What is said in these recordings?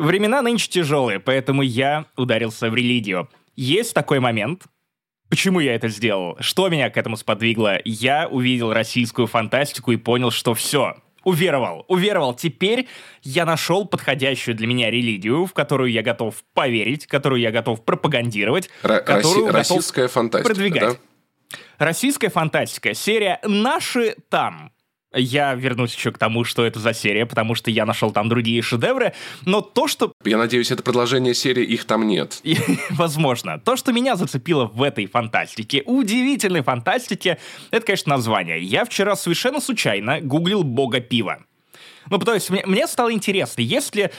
Времена нынче тяжелые, поэтому я ударился в религию. Есть такой момент, Почему я это сделал? Что меня к этому сподвигло? Я увидел российскую фантастику и понял, что все, уверовал, уверовал. Теперь я нашел подходящую для меня религию, в которую я готов поверить, которую я готов пропагандировать, Р- которую Росси- российская готов фантастика, продвигать. да? Российская фантастика. Серия «Наши там». Я вернусь еще к тому, что это за серия, потому что я нашел там другие шедевры, но то, что Я надеюсь, это продолжение серии «Их там нет». и, возможно. То, что меня зацепило в этой фантастике, удивительной фантастике, это, конечно, название. Я вчера совершенно случайно гуглил бога пива. Ну, то есть мне, мне стало интересно, есть ли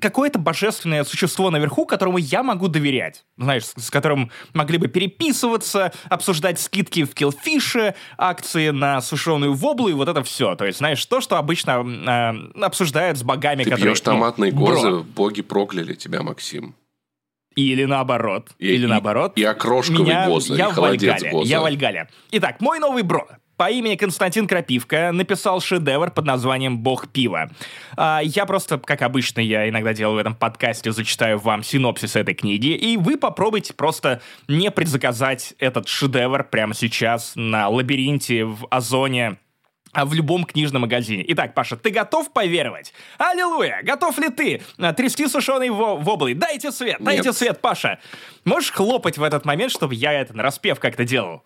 какое-то божественное существо наверху, которому я могу доверять. Знаешь, с, с которым могли бы переписываться, обсуждать скидки в Киллфише, акции на сушеную воблу и вот это все. То есть, знаешь, то, что обычно э, обсуждают с богами, Ты которые... пьешь ну, томатные бро. гозы, боги прокляли тебя, Максим. Или наоборот. И- или и- наоборот. и окрошковый Меня, Гоза, я и холодец Гоза. Я Вальгаля. Итак, мой новый бро по имени Константин Крапивка написал шедевр под названием «Бог пива». А, я просто, как обычно, я иногда делаю в этом подкасте, зачитаю вам синопсис этой книги, и вы попробуйте просто не предзаказать этот шедевр прямо сейчас на лабиринте в Озоне, а в любом книжном магазине. Итак, Паша, ты готов поверовать? Аллилуйя! Готов ли ты а, трясти сушеный во- воблой? Дайте свет, дайте Нет. свет, Паша! Можешь хлопать в этот момент, чтобы я это на распев как-то делал?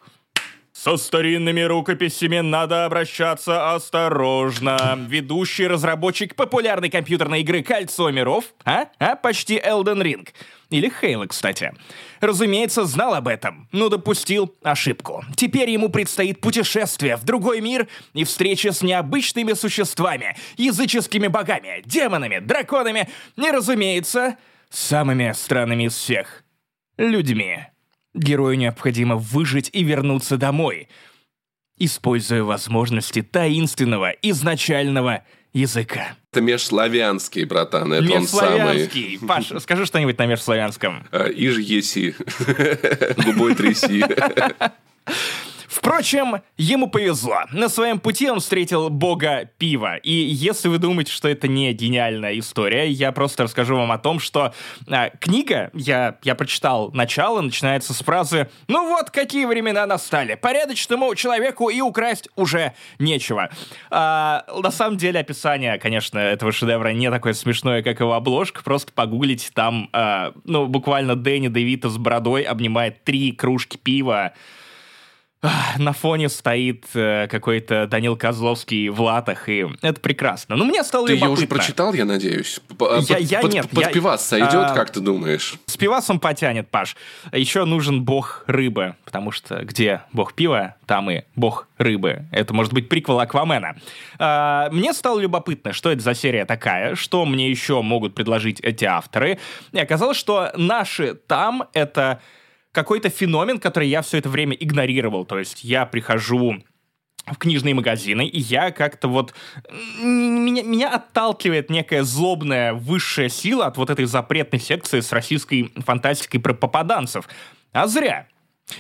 Со старинными рукописями надо обращаться осторожно. Ведущий разработчик популярной компьютерной игры «Кольцо миров», а? А? Почти Elden Ring. Или Хейла, кстати. Разумеется, знал об этом, но допустил ошибку. Теперь ему предстоит путешествие в другой мир и встреча с необычными существами, языческими богами, демонами, драконами и, разумеется, самыми странными из всех — людьми. Герою необходимо выжить и вернуться домой, используя возможности таинственного изначального языка. Это межславянский, братан. Это он самый... Межславянский. Паш, скажи что-нибудь на межславянском. э, Иж еси. Губой тряси. Впрочем, ему повезло. На своем пути он встретил бога пива. И если вы думаете, что это не гениальная история, я просто расскажу вам о том, что а, книга, я, я прочитал начало, начинается с фразы «Ну вот, какие времена настали. Порядочному человеку и украсть уже нечего». А, на самом деле описание, конечно, этого шедевра не такое смешное, как его обложка. Просто погуглите, там, а, ну, буквально Дэнни Девита с бородой обнимает три кружки пива. На фоне стоит э, какой-то Данил Козловский в латах, и это прекрасно. Но мне стало Ты ее любопытно. уже прочитал, я надеюсь? П- Я- под- я под- нет, Под я- пивас сойдет, а, как ты думаешь? С пивасом потянет, Паш. Еще нужен бог рыбы, потому что где бог пива, там и бог рыбы. Это может быть приквел Аквамена. А, мне стало любопытно, что это за серия такая, что мне еще могут предложить эти авторы. И оказалось, что наши там — это какой-то феномен, который я все это время игнорировал. То есть я прихожу в книжные магазины, и я как-то вот... Меня, меня отталкивает некая злобная высшая сила от вот этой запретной секции с российской фантастикой про попаданцев. А зря.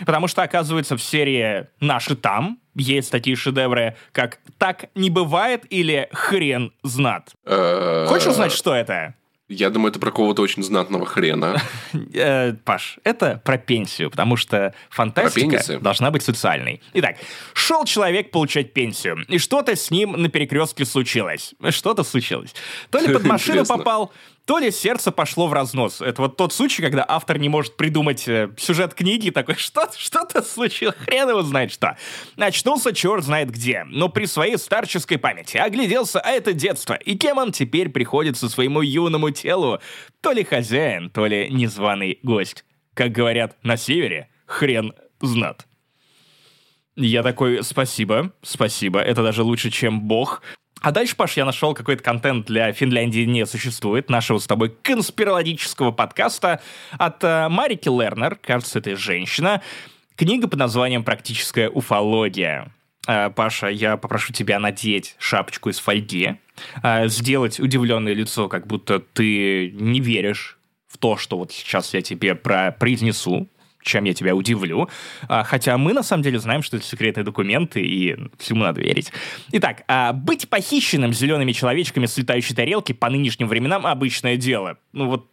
Потому что, оказывается, в серии «Наши там» есть такие шедевры, как «Так не бывает» или «Хрен знат». Э, Хочешь узнать, что это? Я думаю, это про какого-то очень знатного хрена. Э, Паш, это про пенсию, потому что фантастика должна быть социальной. Итак, шел человек получать пенсию, и что-то с ним на перекрестке случилось. Что-то случилось. То ли под машину попал, то ли сердце пошло в разнос. Это вот тот случай, когда автор не может придумать э, сюжет книги, такой, что, что-то случилось, хрен его знает что. Очнулся черт знает где, но при своей старческой памяти огляделся, а это детство, и кем он теперь приходится своему юному телу? То ли хозяин, то ли незваный гость. Как говорят на севере, хрен знат. Я такой, спасибо, спасибо, это даже лучше, чем бог. А дальше, Паш, я нашел какой-то контент для Финляндии не существует, нашего с тобой конспирологического подкаста от э, Марики Лернер, кажется, это женщина. Книга под названием «Практическая уфология». Э, Паша, я попрошу тебя надеть шапочку из фольги, э, сделать удивленное лицо, как будто ты не веришь в то, что вот сейчас я тебе про произнесу, чем я тебя удивлю. А, хотя мы, на самом деле, знаем, что это секретные документы, и всему надо верить. Итак, а, быть похищенным зелеными человечками с летающей тарелки по нынешним временам обычное дело. Ну вот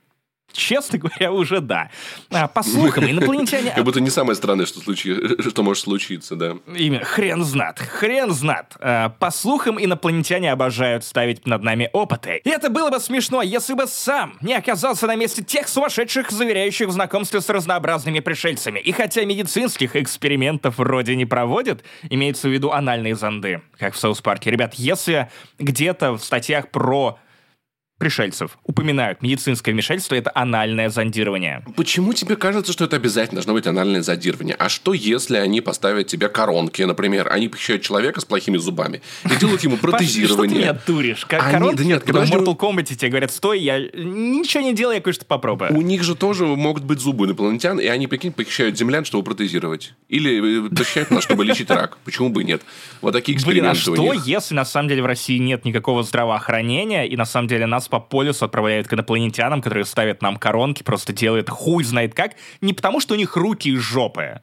Честно говоря, уже да. А, по слухам, инопланетяне... Как будто не самое странное, что, случи... что может случиться, да. Именно, хрен знат, хрен знат. А, по слухам, инопланетяне обожают ставить над нами опыты. И это было бы смешно, если бы сам не оказался на месте тех сумасшедших, заверяющих в знакомстве с разнообразными пришельцами. И хотя медицинских экспериментов вроде не проводят, имеется в виду анальные зонды, как в South Park е. Ребят, если где-то в статьях про пришельцев упоминают медицинское вмешательство, это анальное зондирование. Почему тебе кажется, что это обязательно должно быть анальное зондирование? А что, если они поставят тебе коронки, например? Они похищают человека с плохими зубами и делают ему протезирование. Что ты меня дуришь? Коронки, да нет, когда в Mortal Kombat тебе говорят, стой, я ничего не делаю, я кое-что попробую. У них же тоже могут быть зубы инопланетян, и они, прикинь, похищают землян, чтобы протезировать. Или э, похищают нас, чтобы лечить рак. Почему бы нет? Вот такие эксперименты Блин, а что, если на самом деле в России нет никакого здравоохранения, и на самом деле нас по полюсу отправляют к инопланетянам, которые ставят нам коронки, просто делают хуй знает как, не потому что у них руки из жопы,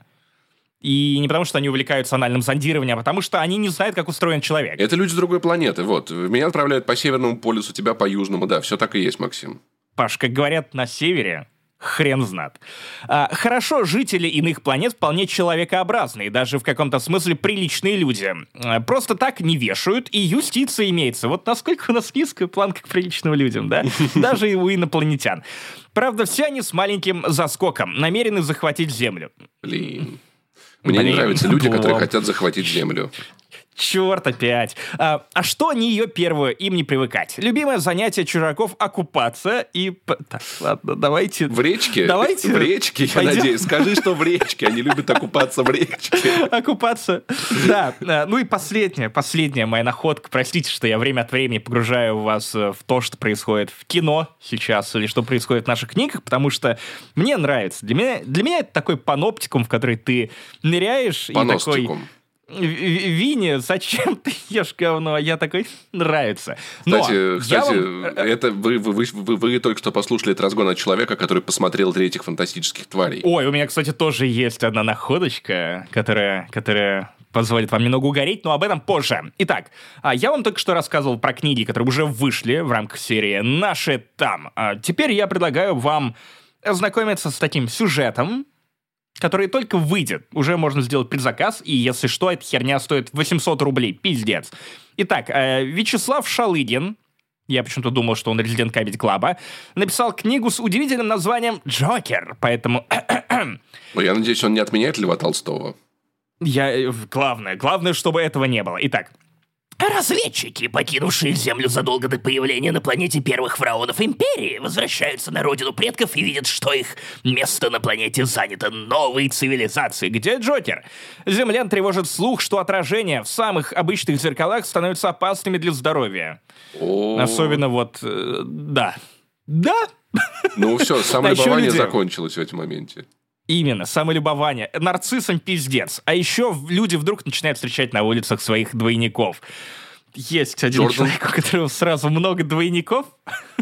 и не потому, что они увлекаются анальным зондированием, а потому что они не знают, как устроен человек. Это люди с другой планеты. Вот. Меня отправляют по северному полюсу, тебя по южному. Да, все так и есть, Максим. Паш, как говорят на севере, хрен знат. А, хорошо, жители иных планет вполне человекообразные, даже в каком-то смысле приличные люди. А, просто так не вешают, и юстиция имеется. Вот насколько у нас низкая планка к приличным людям, да? Даже и у инопланетян. Правда, все они с маленьким заскоком, намерены захватить Землю. Блин. Мне Блин, не нравятся люди, которые хотят захватить Землю. Черт опять. А, а что не ее первое, им не привыкать? Любимое занятие чужаков – оккупация и... Так, ладно, давайте... В речке? Давайте... В речке, я пойдем. надеюсь. Скажи, что в речке. Они любят оккупаться в речке. Оккупация. Да. Ну и последняя, последняя моя находка. Простите, что я время от времени погружаю вас э, в то, что происходит в кино сейчас, или что происходит в наших книгах, потому что мне нравится. Для меня, для меня это такой паноптикум, в который ты ныряешь и такой Вине, зачем ты ешь говно? Я такой, нравится. Но кстати, кстати вам... Э, это вы, вы, вы, вы, вы только что послушали этот разгон от человека, который посмотрел третьих фантастических тварей. Ой, у меня, кстати, тоже есть одна находочка, которая, которая позволит вам немного угореть, но об этом позже. Итак, а, я вам только что рассказывал про книги, которые уже вышли в рамках серии «Наши там». А теперь я предлагаю вам ознакомиться с таким сюжетом, который только выйдет. Уже можно сделать предзаказ, и если что, эта херня стоит 800 рублей. Пиздец. Итак, э, Вячеслав Шалыгин, я почему-то думал, что он резидент Comedy Club, написал книгу с удивительным названием «Джокер», поэтому... Ну, я надеюсь, он не отменяет Льва Толстого. Я... Э, главное, главное, чтобы этого не было. Итак, Разведчики, покинувшие Землю задолго до появления на планете первых фараонов Империи, возвращаются на родину предков и видят, что их место на планете занято новой цивилизацией. Где Джокер? Землян тревожит слух, что отражения в самых обычных зеркалах становятся опасными для здоровья. Особенно вот... Э, да. Да? Ну все, самолюбование закончилось в этом моменте. Именно, самолюбование. Нарциссом пиздец. А еще люди вдруг начинают встречать на улицах своих двойников. Есть один Джордан... человек, у которого сразу много двойников.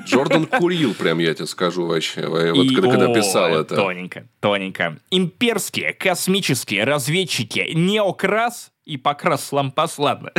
Джордан курил, прям я тебе скажу вообще, вот И, когда, когда писал это. Тоненько, тоненько. Имперские, космические разведчики Неокрас и Покрас Лампас, ладно,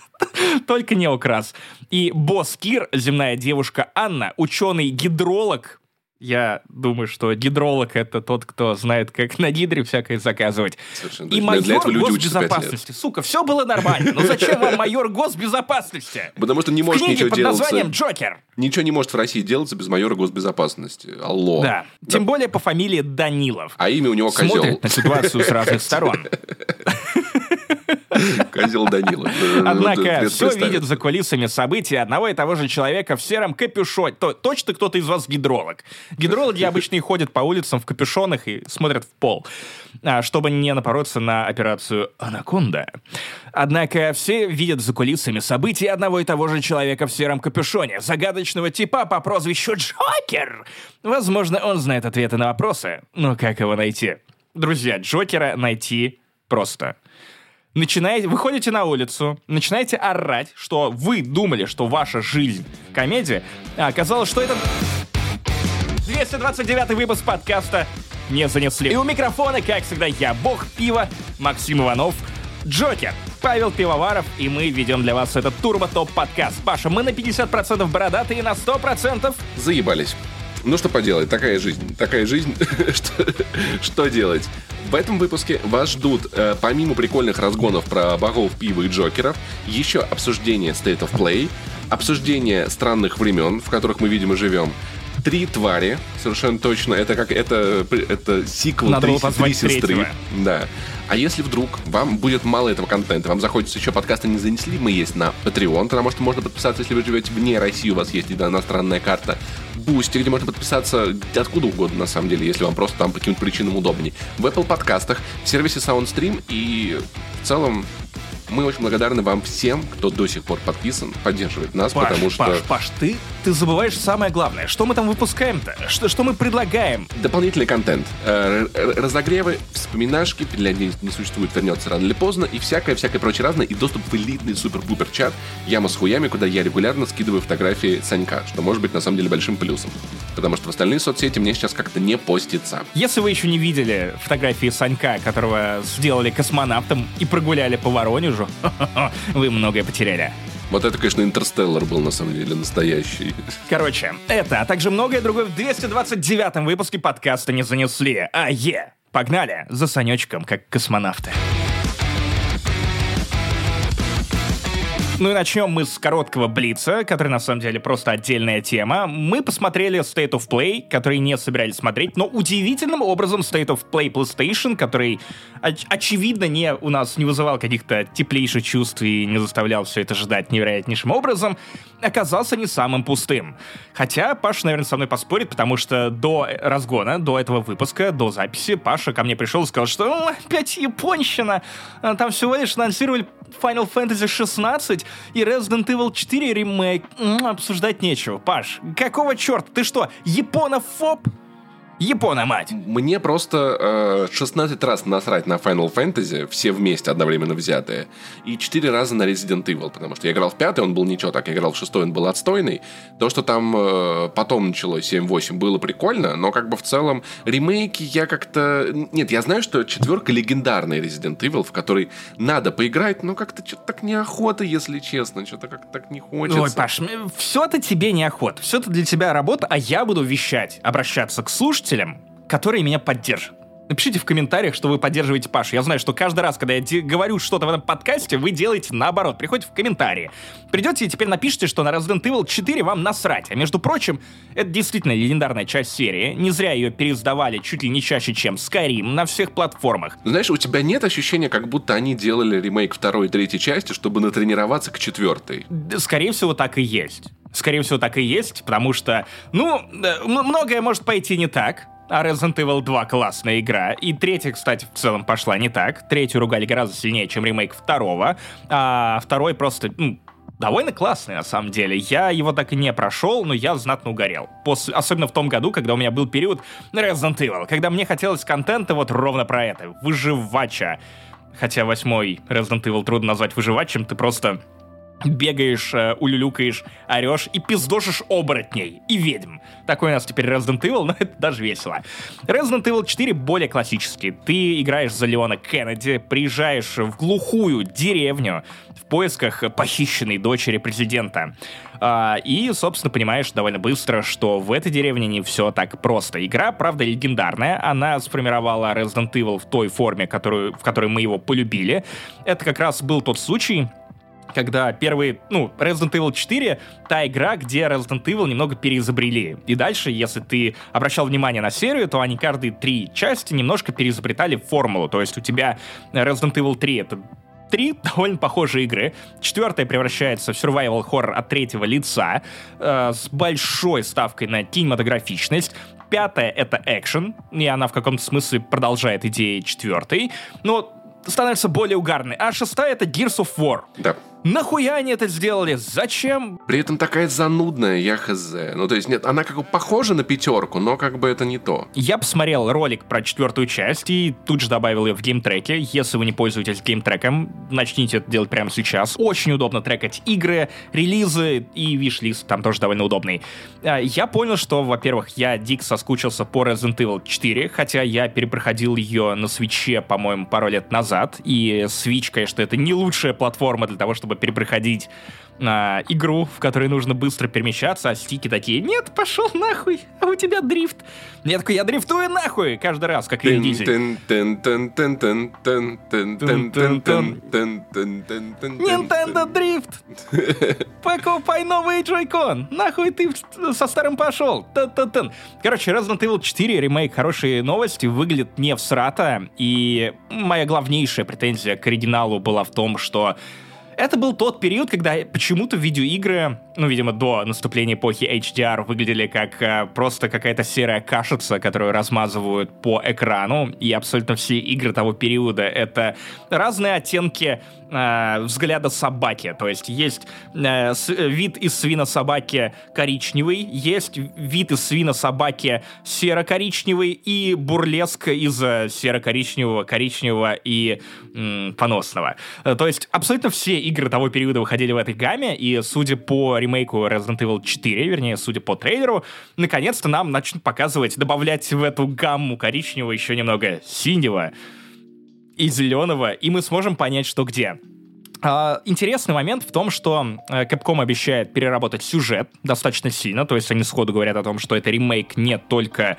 только Неокрас. И босс Кир, земная девушка Анна, ученый-гидролог, я думаю, что гидролог — это тот, кто знает, как на гидре всякое заказывать. Совершенно. И майор для госбезопасности. Сука, все было нормально. Но зачем вам майор госбезопасности? Потому что не может ничего под названием Джокер. Ничего не может в России делаться без майора госбезопасности. Алло. Да. да. Тем более по фамилии Данилов. А имя у него козел. Смотрит на ситуацию с разных сторон. Козел Данила. Однако все видит за кулисами событий одного и того же человека в сером капюшоне. Точно кто-то из вас гидролог. Гидрологи обычно ходят по улицам в капюшонах и смотрят в пол, а, чтобы не напороться на операцию «Анаконда». Однако все видят за кулисами событий одного и того же человека в сером капюшоне, загадочного типа по прозвищу Джокер. Возможно, он знает ответы на вопросы, но как его найти? Друзья, Джокера найти просто начинаете, выходите на улицу, начинаете орать, что вы думали, что ваша жизнь комедия, а оказалось, что это 229 выпуск подкаста не занесли. И у микрофона, как всегда, я, бог пива, Максим Иванов, Джокер, Павел Пивоваров, и мы ведем для вас этот турбо-топ-подкаст. Паша, мы на 50% бородатые и на 100% Заебались. Ну что поделать, такая жизнь. Такая жизнь, что, что делать? В этом выпуске вас ждут, э, помимо прикольных разгонов про богов пива и джокеров, еще обсуждение State of Play, обсуждение странных времен, в которых мы, видимо, живем, Три твари, совершенно точно. Это как это, это сиквел Надо три, было позвать три сестры. Да. А если вдруг вам будет мало этого контента, вам захочется еще подкасты не занесли, мы есть на Patreon, потому что можно подписаться, если вы живете вне России, у вас есть иностранная карта. Boosty, где можно подписаться откуда угодно, на самом деле, если вам просто там по каким-то причинам удобнее. В Apple подкастах, в сервисе SoundStream и в целом мы очень благодарны вам всем, кто до сих пор подписан, поддерживает нас, Паш, потому что... Паш, Паш, ты, ты забываешь самое главное. Что мы там выпускаем-то? Что, что мы предлагаем? Дополнительный контент. Э, Разогревы, вспоминашки, не, не существует, вернется рано или поздно, и всякое-всякое прочее разное, и доступ в элитный супер-пупер чат Яма с хуями, куда я регулярно скидываю фотографии Санька, что может быть на самом деле большим плюсом. Потому что в остальные соцсети мне сейчас как-то не постится. Если вы еще не видели фотографии Санька, которого сделали космонавтом и прогуляли по Воронежу, вы многое потеряли. Вот это, конечно, интерстеллар был на самом деле настоящий. Короче, это, а также многое другое в 229-м выпуске подкаста не занесли. А е! Погнали за Санечком, как космонавты. Ну и начнем мы с короткого блица, который на самом деле просто отдельная тема. Мы посмотрели State of Play, который не собирались смотреть, но удивительным образом State of Play PlayStation, который оч- очевидно не у нас не вызывал каких-то теплейших чувств и не заставлял все это ждать невероятнейшим образом, оказался не самым пустым. Хотя Паша, наверное, со мной поспорит, потому что до разгона, до этого выпуска, до записи, Паша ко мне пришел и сказал, что «М, опять японщина, А, там всего лишь анонсировали Final Fantasy 16 и Resident Evil 4 ремейк. М, Обсуждать нечего. Паш, какого черта? Ты что, японофоб? Япона, мать! Мне просто э, 16 раз насрать на Final Fantasy, все вместе одновременно взятые, и 4 раза на Resident Evil, потому что я играл в пятый, он был ничего, так я играл в шестой, он был отстойный. То, что там э, потом началось 7-8, было прикольно, но как бы в целом ремейки я как-то... Нет, я знаю, что четверка легендарный Resident Evil, в который надо поиграть, но как-то что-то так неохота, если честно, что-то как-то так не хочется. Ой, Паш, все-то тебе неохота, все-то для тебя работа, а я буду вещать, обращаться к слушателям, которые меня поддержат. Напишите в комментариях, что вы поддерживаете Пашу. Я знаю, что каждый раз, когда я говорю что-то в этом подкасте, вы делаете наоборот. Приходите в комментарии. Придете и теперь напишите, что на Resident Evil 4 вам насрать. А между прочим, это действительно легендарная часть серии. Не зря ее переиздавали чуть ли не чаще, чем Skyrim на всех платформах. Знаешь, у тебя нет ощущения, как будто они делали ремейк второй и третьей части, чтобы натренироваться к четвертой? Скорее всего, так и есть. Скорее всего, так и есть, потому что, ну, э, многое может пойти не так. А Resident Evil 2 классная игра. И третья, кстати, в целом пошла не так. Третью ругали гораздо сильнее, чем ремейк второго. А второй просто, ну, довольно классный, на самом деле. Я его так и не прошел, но я знатно угорел. После, особенно в том году, когда у меня был период Resident Evil, когда мне хотелось контента вот ровно про это. Выживача. Хотя восьмой Resident Evil трудно назвать выживачем, ты просто бегаешь, э, улюлюкаешь, орешь и пиздошишь оборотней и ведьм. Такой у нас теперь Resident Evil, но это даже весело. Resident Evil 4 более классический. Ты играешь за Леона Кеннеди, приезжаешь в глухую деревню в поисках похищенной дочери президента. А, и, собственно, понимаешь довольно быстро, что в этой деревне не все так просто. Игра, правда, легендарная. Она сформировала Resident Evil в той форме, которую, в которой мы его полюбили. Это как раз был тот случай, когда первый, ну, Resident Evil 4, та игра, где Resident Evil немного переизобрели. И дальше, если ты обращал внимание на серию, то они каждые три части немножко переизобретали формулу. То есть у тебя Resident Evil 3 — это три довольно похожие игры. Четвертая превращается в survival horror от третьего лица э, с большой ставкой на кинематографичность. Пятая — это экшен, и она в каком-то смысле продолжает идеи четвертой. Но становится более угарной. А шестая — это Gears of War. Да. Нахуя они это сделали? Зачем? При этом такая занудная, я хз. Ну, то есть, нет, она как бы похожа на пятерку, но как бы это не то. Я посмотрел ролик про четвертую часть и тут же добавил ее в геймтреке. Если вы не пользуетесь геймтреком, начните это делать прямо сейчас. Очень удобно трекать игры, релизы и виш-лист там тоже довольно удобный. А, Я понял, что, во-первых, я дик соскучился по Resident Evil 4, хотя я перепроходил ее на свече, по-моему, пару лет назад, и Switch, конечно, это не лучшая платформа для того, чтобы перепроходить а, игру, в которой нужно быстро перемещаться, а стики такие, нет, пошел нахуй, а у тебя дрифт. Я такой, я дрифтую нахуй каждый раз, как Вин Дизель. Nintendo Дрифт! Покупай новый Joy-Con! Нахуй ты со старым пошел! Короче, Resident Evil 4 ремейк хорошие новости, выглядит не всрато, и моя главнейшая претензия к оригиналу была в том, что это был тот период, когда почему-то видеоигры, ну, видимо, до наступления эпохи HDR, выглядели как э, просто какая-то серая кашица, которую размазывают по экрану, и абсолютно все игры того периода — это разные оттенки э, взгляда собаки. То есть есть э, с- вид из свина собаки коричневый, есть вид из свина собаки серо-коричневый и бурлеск из э, серо-коричневого, коричневого и м, поносного. Э, То есть абсолютно все игры того периода выходили в этой гамме, и судя по ремейку Resident Evil 4, вернее, судя по трейлеру, наконец-то нам начнут показывать, добавлять в эту гамму коричневого еще немного синего, и зеленого, и мы сможем понять, что где. А, Интересный момент в том, что э, Capcom обещает переработать сюжет достаточно сильно, то есть они сходу говорят о том, что это ремейк не только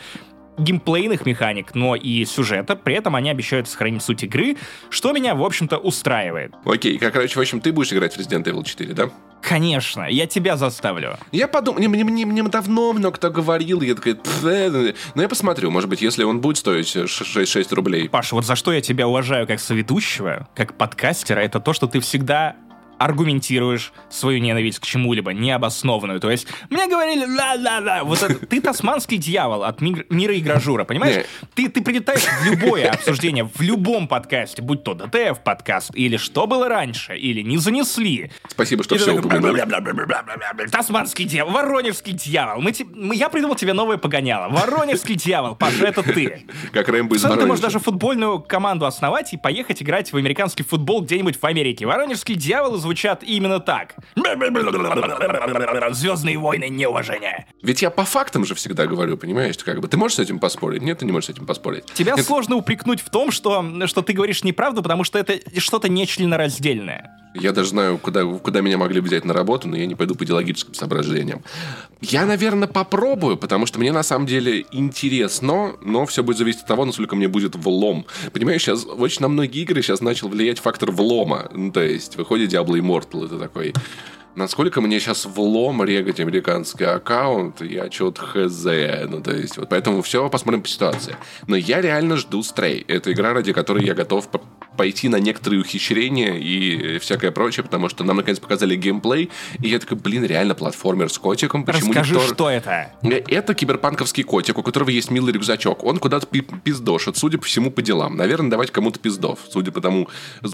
геймплейных механик, но и сюжета. При этом они обещают сохранить суть игры, что меня, в общем-то, устраивает. Окей, как, короче, в общем, ты будешь играть в Resident Evil 4, да? Конечно, я тебя заставлю. Я подумал, мне, мне, мне, мне давно много кто говорил, я такой, «Пф, э, ну я посмотрю, может быть, если он будет стоить э, ш- 6, 6 рублей. Паша, вот за что я тебя уважаю как соведущего, как подкастера, это то, что ты всегда аргументируешь свою ненависть к чему-либо необоснованную. То есть мне говорили ла-ла-ла, вот это, ты тасманский дьявол от мир- мира игражура, понимаешь? Ты, ты прилетаешь в любое обсуждение, в любом подкасте, будь то ДТФ подкаст, или что было раньше, или не занесли. Спасибо, что И все. Воронежский дьявол, Воронежский дьявол. Мы, мы- я придумал тебе новое погоняло. Воронежский дьявол, Паша, это ты. Как Рэмбо из ты можешь даже футбольную команду основать и поехать играть в американский футбол где-нибудь в Америке. Воронежские дьяволы звучат именно так. Звездные войны неуважения. Ведь я по фактам же всегда говорю, понимаешь? Как бы ты можешь с этим поспорить? Нет, ты не можешь с этим поспорить. Тебя Это- сложно упрекнуть в том, что, что ты говоришь неправду, потому что это что-то нечленораздельное. Я даже знаю, куда, куда меня могли взять на работу, но я не пойду по идеологическим соображениям. Я, наверное, попробую, потому что мне на самом деле интересно, но все будет зависеть от того, насколько мне будет влом. Понимаешь, сейчас очень на многие игры сейчас начал влиять фактор влома. Ну, то есть, выходит Diablo Immortal, это такой... Насколько мне сейчас влом регать американский аккаунт, я что-то хз. Ну, то есть, вот поэтому все посмотрим по ситуации. Но я реально жду Stray. Это игра, ради которой я готов пойти на некоторые ухищрения и всякое прочее, потому что нам наконец показали геймплей, и я такой, блин, реально платформер с котиком. Почему Расскажи, никто... что это. Это киберпанковский котик, у которого есть милый рюкзачок. Он куда-то пи- пиздошит, судя по всему, по делам. Наверное, давать кому-то пиздов, судя по тому,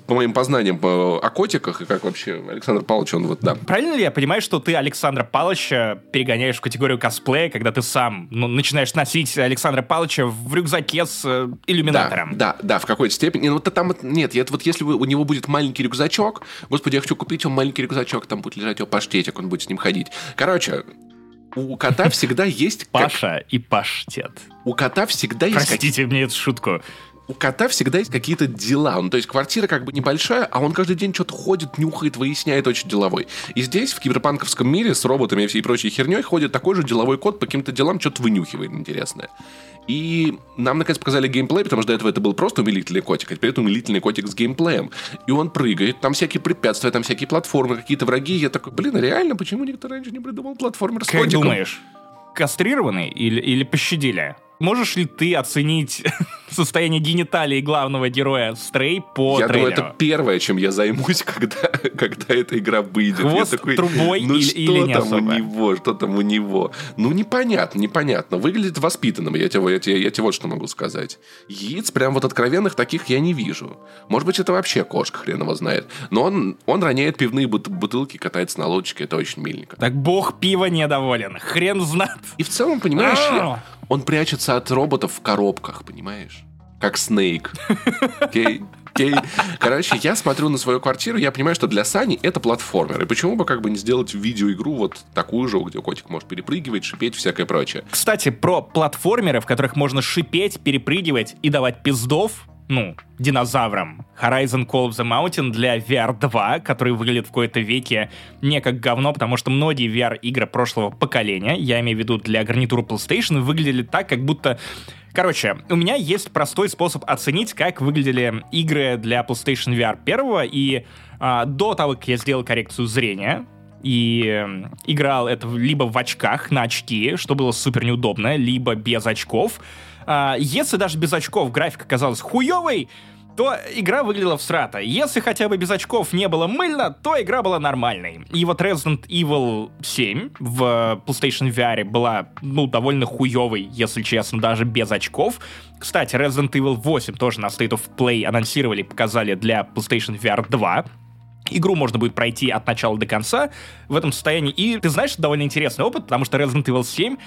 по моим познаниям по- о котиках, и как вообще Александр Павлович, он вот, да. Правильно ли я понимаю, что ты Александра Палыча перегоняешь в категорию косплея, когда ты сам ну, начинаешь носить Александра Палыча в рюкзаке с э, иллюминатором? Да, да, да, в какой-то степени. Ну, вот там, нет, это вот если вы- у него будет маленький рюкзачок, господи, я хочу купить ему маленький рюкзачок, там будет лежать его паштетик, он будет с ним ходить. Короче, у кота всегда есть... как- Паша и паштет. У кота всегда есть... Простите мне эту шутку. у кота всегда есть какие-то дела. Ну, то есть квартира как бы небольшая, а он каждый день что-то ходит, нюхает, выясняет, очень деловой. И здесь, в киберпанковском мире, с роботами и всей прочей херней, ходит такой же деловой кот по каким-то делам, что-то вынюхивает интересное. И нам, наконец, показали геймплей, потому что до этого это был просто умилительный котик, а теперь это умилительный котик с геймплеем. И он прыгает, там всякие препятствия, там всякие платформы, какие-то враги. Я такой, блин, реально, почему никто раньше не придумал платформер с Как котиком? думаешь, кастрированный или, или пощадили? Можешь ли ты оценить состояние гениталии главного героя Стрей по Я трейлеру? думаю, это первое, чем я займусь, когда, когда эта игра выйдет. Хвост я такой, трубой ну или- что или не там особо?» у него, что там у него? Ну, непонятно, непонятно. Выглядит воспитанным, я тебе, я, тебе, я тебе вот что могу сказать. Яиц прям вот откровенных таких я не вижу. Может быть, это вообще кошка, хрен его знает. Но он, он роняет пивные бут- бутылки, катается на лодочке, это очень миленько. Так бог пива недоволен. Хрен знат. И в целом, понимаешь, я- он прячется от роботов в коробках, понимаешь? Как Снейк. Окей? Окей. Короче, я смотрю на свою квартиру, я понимаю, что для Сани это платформер. И почему бы как бы не сделать видеоигру вот такую же, где котик может перепрыгивать, шипеть, всякое прочее. Кстати, про платформеры, в которых можно шипеть, перепрыгивать и давать пиздов, ну, динозаврам. Horizon Call of the Mountain для VR 2, который выглядит в какой-то веке не как говно, потому что многие VR-игры прошлого поколения, я имею в виду для гарнитуры PlayStation, выглядели так, как будто Короче, у меня есть простой способ оценить, как выглядели игры для PlayStation VR 1, и а, до того, как я сделал коррекцию зрения, и э, играл это либо в очках на очки, что было супер неудобно, либо без очков. А, если даже без очков графика казалась хуевой, то игра выглядела всрато. Если хотя бы без очков не было мыльно, то игра была нормальной. И вот Resident Evil 7 в PlayStation VR была, ну, довольно хуевой, если честно, даже без очков. Кстати, Resident Evil 8 тоже на State of Play анонсировали, показали для PlayStation VR 2. Игру можно будет пройти от начала до конца в этом состоянии. И ты знаешь, это довольно интересный опыт, потому что Resident Evil 7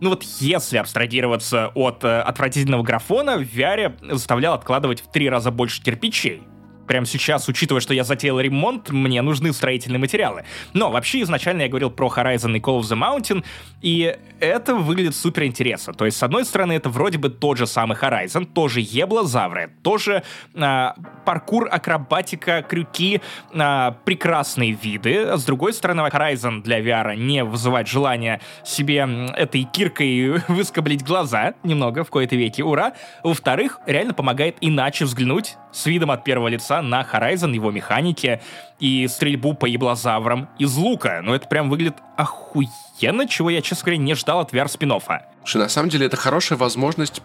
ну вот если абстрагироваться от э, отвратительного графона, в VR заставлял откладывать в три раза больше кирпичей. Прямо сейчас, учитывая, что я затеял ремонт, мне нужны строительные материалы. Но вообще изначально я говорил про Horizon и Call of the Mountain, и это выглядит супер интересно. То есть, с одной стороны, это вроде бы тот же самый Horizon, тоже еблозавры, тоже а, паркур, акробатика, крюки, а, прекрасные виды. С другой стороны, Horizon для VR не вызывает желания себе этой киркой выскоблить глаза немного в кои-то веки, ура. Во-вторых, реально помогает иначе взглянуть с видом от первого лица на Horizon, его механики и стрельбу по еблозаврам из лука. Ну, это прям выглядит охуенно, чего я, честно говоря, не ждал от VR спин -оффа. На самом деле это хорошая возможность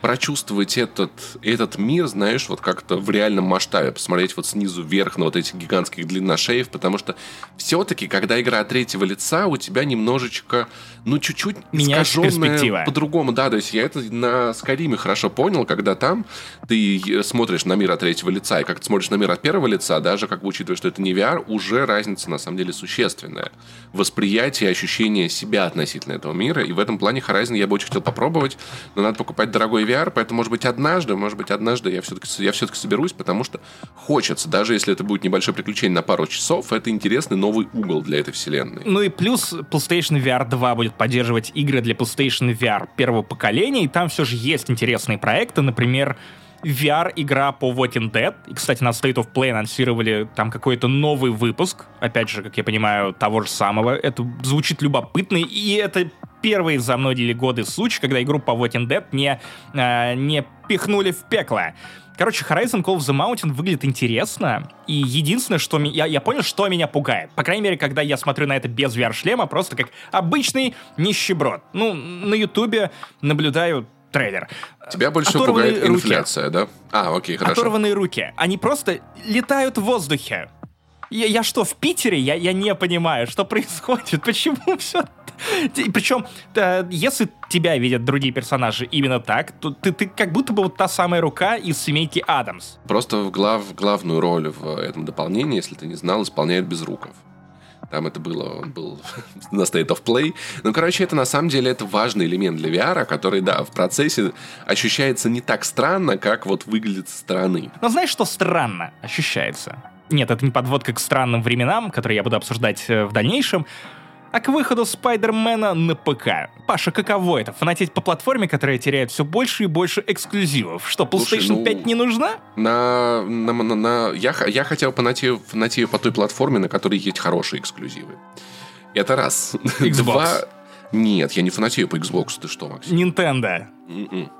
прочувствовать этот, этот мир, знаешь, вот как-то в реальном масштабе, посмотреть вот снизу вверх на вот этих гигантских длинношеев, потому что все-таки, когда игра от третьего лица, у тебя немножечко, ну, чуть-чуть искаженная по-другому. Да, то есть я это на Скайриме хорошо понял, когда там ты смотришь на мир от третьего лица, и как ты смотришь на мир от первого лица, даже как бы учитывая, что это не VR, уже разница на самом деле существенная. Восприятие, ощущение себя относительно этого мира, и в этом плане Horizon я бы очень хотел попробовать, но надо покупать дорогой VR, поэтому, может быть, однажды, может быть, однажды я все-таки я все-таки соберусь, потому что хочется, даже если это будет небольшое приключение на пару часов, это интересный новый угол для этой вселенной. Ну и плюс PlayStation VR 2 будет поддерживать игры для PlayStation VR первого поколения, и там все же есть интересные проекты, например, VR-игра по Walking Dead. И, кстати, на State of Play анонсировали там какой-то новый выпуск, опять же, как я понимаю, того же самого. Это звучит любопытно, и это первый за многие годы случай, когда игру по Walking Dead не, э, не пихнули в пекло. Короче, Horizon Call of the Mountain выглядит интересно, и единственное, что я, я понял, что меня пугает. По крайней мере, когда я смотрю на это без VR-шлема, просто как обычный нищеброд. Ну, на Ютубе наблюдаю трейлер. Тебя больше Оторванные пугает руки. инфляция, да? А, окей, хорошо. Оторванные руки. Они просто летают в воздухе. Я, я что, в Питере? Я, я не понимаю, что происходит. Почему все... Причем, э, если тебя видят другие персонажи именно так, то ты, ты как будто бы вот та самая рука из семейки Адамс. Просто в глав, главную роль в этом дополнении, если ты не знал, исполняет Безруков. Там это было, он был на State of Play. Ну, короче, это на самом деле это важный элемент для VR, который, да, в процессе ощущается не так странно, как вот выглядит со стороны. Но знаешь, что странно ощущается? Нет, это не подводка к странным временам, которые я буду обсуждать э, в дальнейшем, а к выходу Спайдермена на ПК. Паша, каково это? Фанатеть по платформе, которая теряет все больше и больше эксклюзивов. Что, Слушай, PlayStation ну, 5 не нужна? На, на, на- на- я, я хотел понять найти по той платформе, на которой есть хорошие эксклюзивы. Это раз. Xbox. Два. Нет, я не фанатею по Xbox. Ты что, Максим? Nintendo. М-м.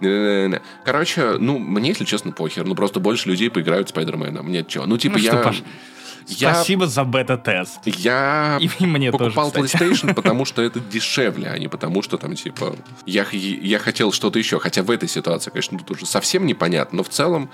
Не-не-не. Короче, ну, мне, если честно, похер. Ну, просто больше людей поиграют в Спайдермена. Мне чё? Ну, типа, Ну я... что, Паш? Я- Спасибо за бета-тест. Я И мне покупал тоже, кстати. PlayStation, потому что это дешевле, а не потому что там, типа, я, я хотел что-то еще. Хотя в этой ситуации, конечно, тут уже совсем непонятно. Но в целом,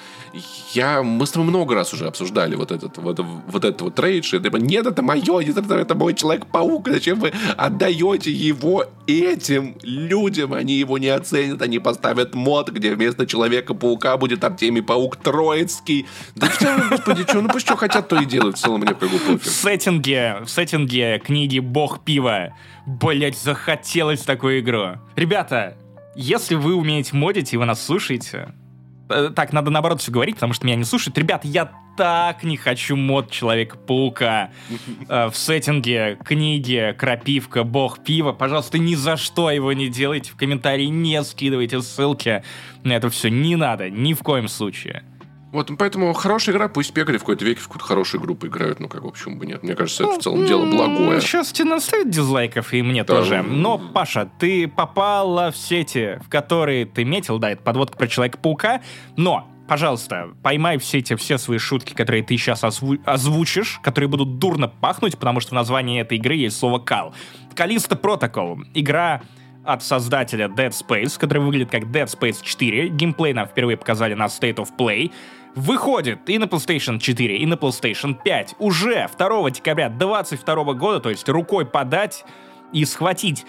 я, мы с тобой много раз уже обсуждали вот этот вот, вот этот вот рейдж. И, типа, нет, это мое, нет, это, это мой Человек-паук. Зачем вы отдаете его этим людям? Они его не оценят, они поставят мод, где вместо Человека-паука будет Артемий Паук Троицкий. Да господи, что, ну пусть что хотят, то и делают. В целом мне как бы В пофиг. сеттинге, в сеттинге книги «Бог пива». Блять, захотелось такую игру. Ребята, если вы умеете модить и вы нас слушаете... э, Так, надо наоборот все говорить, потому что меня не слушают. Ребята, я так не хочу мод Человека-паука э, в сеттинге книги «Крапивка. Бог пива». Пожалуйста, ни за что его не делайте. В комментарии не скидывайте ссылки на это все. Не надо, ни в коем случае. Вот, поэтому хорошая игра, пусть пекари в какой-то веке в какую-то хорошую игру поиграют. Ну, как, в общем, бы нет. Мне кажется, это в целом дело благое. Сейчас тебе наставят дизлайков, и мне Да. тоже. Но, Паша, ты попала в сети, в которые ты метил, да, это подводка про Человека-паука, но Пожалуйста, поймай все эти все свои шутки, которые ты сейчас озвучишь, которые будут дурно пахнуть, потому что в названии этой игры есть слово «кал». Callisto Protocol. Игра от создателя Dead Space, который выглядит как Dead Space 4. Геймплей нам впервые показали на State of Play. Выходит и на PlayStation 4, и на PlayStation 5 уже 2 декабря 2022 года, то есть рукой подать и схватить.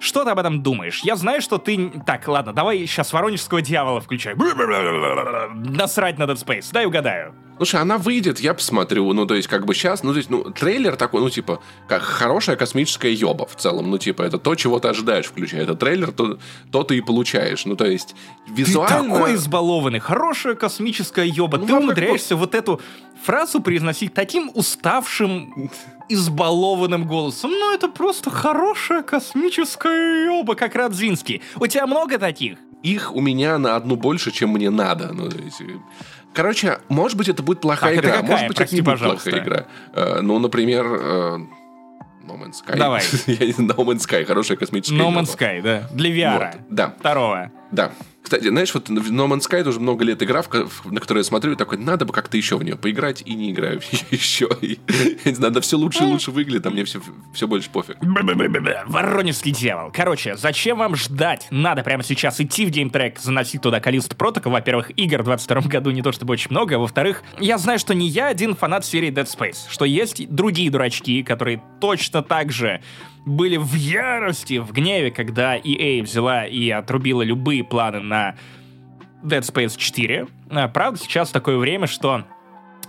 Что ты об этом думаешь? Я знаю, что ты... Так, ладно, давай сейчас Воронежского дьявола включай. Насрать на Dead Space. Дай угадаю. Слушай, она выйдет, я посмотрю. Ну, то есть, как бы сейчас, ну, то есть, ну, трейлер такой, ну, типа, как хорошая космическая ёба в целом. Ну, типа, это то, чего ты ожидаешь, включая этот трейлер, то, то ты и получаешь. Ну, то есть, визуально... Ты такой избалованный. Хорошая космическая ёба. Ну, ты вам как умудряешься вот эту фразу произносить таким уставшим, избалованным голосом. Ну, это просто хорошая космическая ёба, как Радзинский. У тебя много таких? Их у меня на одну больше, чем мне надо. Ну, Короче, может быть, это будет плохая Так, это игра, какая? может быть, Прости, это не будет пожалуйста. плохая игра. Э, ну, например, э, No Man's Sky. Давай. Я не знаю, No Man's Sky, хорошая космическая No. Man's Sky, да. Для VR. Вот, да. Второго. Да. Кстати, знаешь, вот в No Man's Sky уже много лет игра, на которую я смотрю, такой, надо бы как-то еще в нее поиграть, и не играю еще. Она все лучше и лучше выглядит, а мне все, все больше пофиг. Воронежский дьявол. Короче, зачем вам ждать? Надо прямо сейчас идти в геймтрек, заносить туда Callisto Protocol. Во-первых, игр в 22 году не то чтобы очень много, а во-вторых, я знаю, что не я один фанат серии Dead Space, что есть другие дурачки, которые точно так же были в ярости, в гневе, когда EA взяла и отрубила любые планы на Dead Space 4. А, Правда, сейчас такое время, что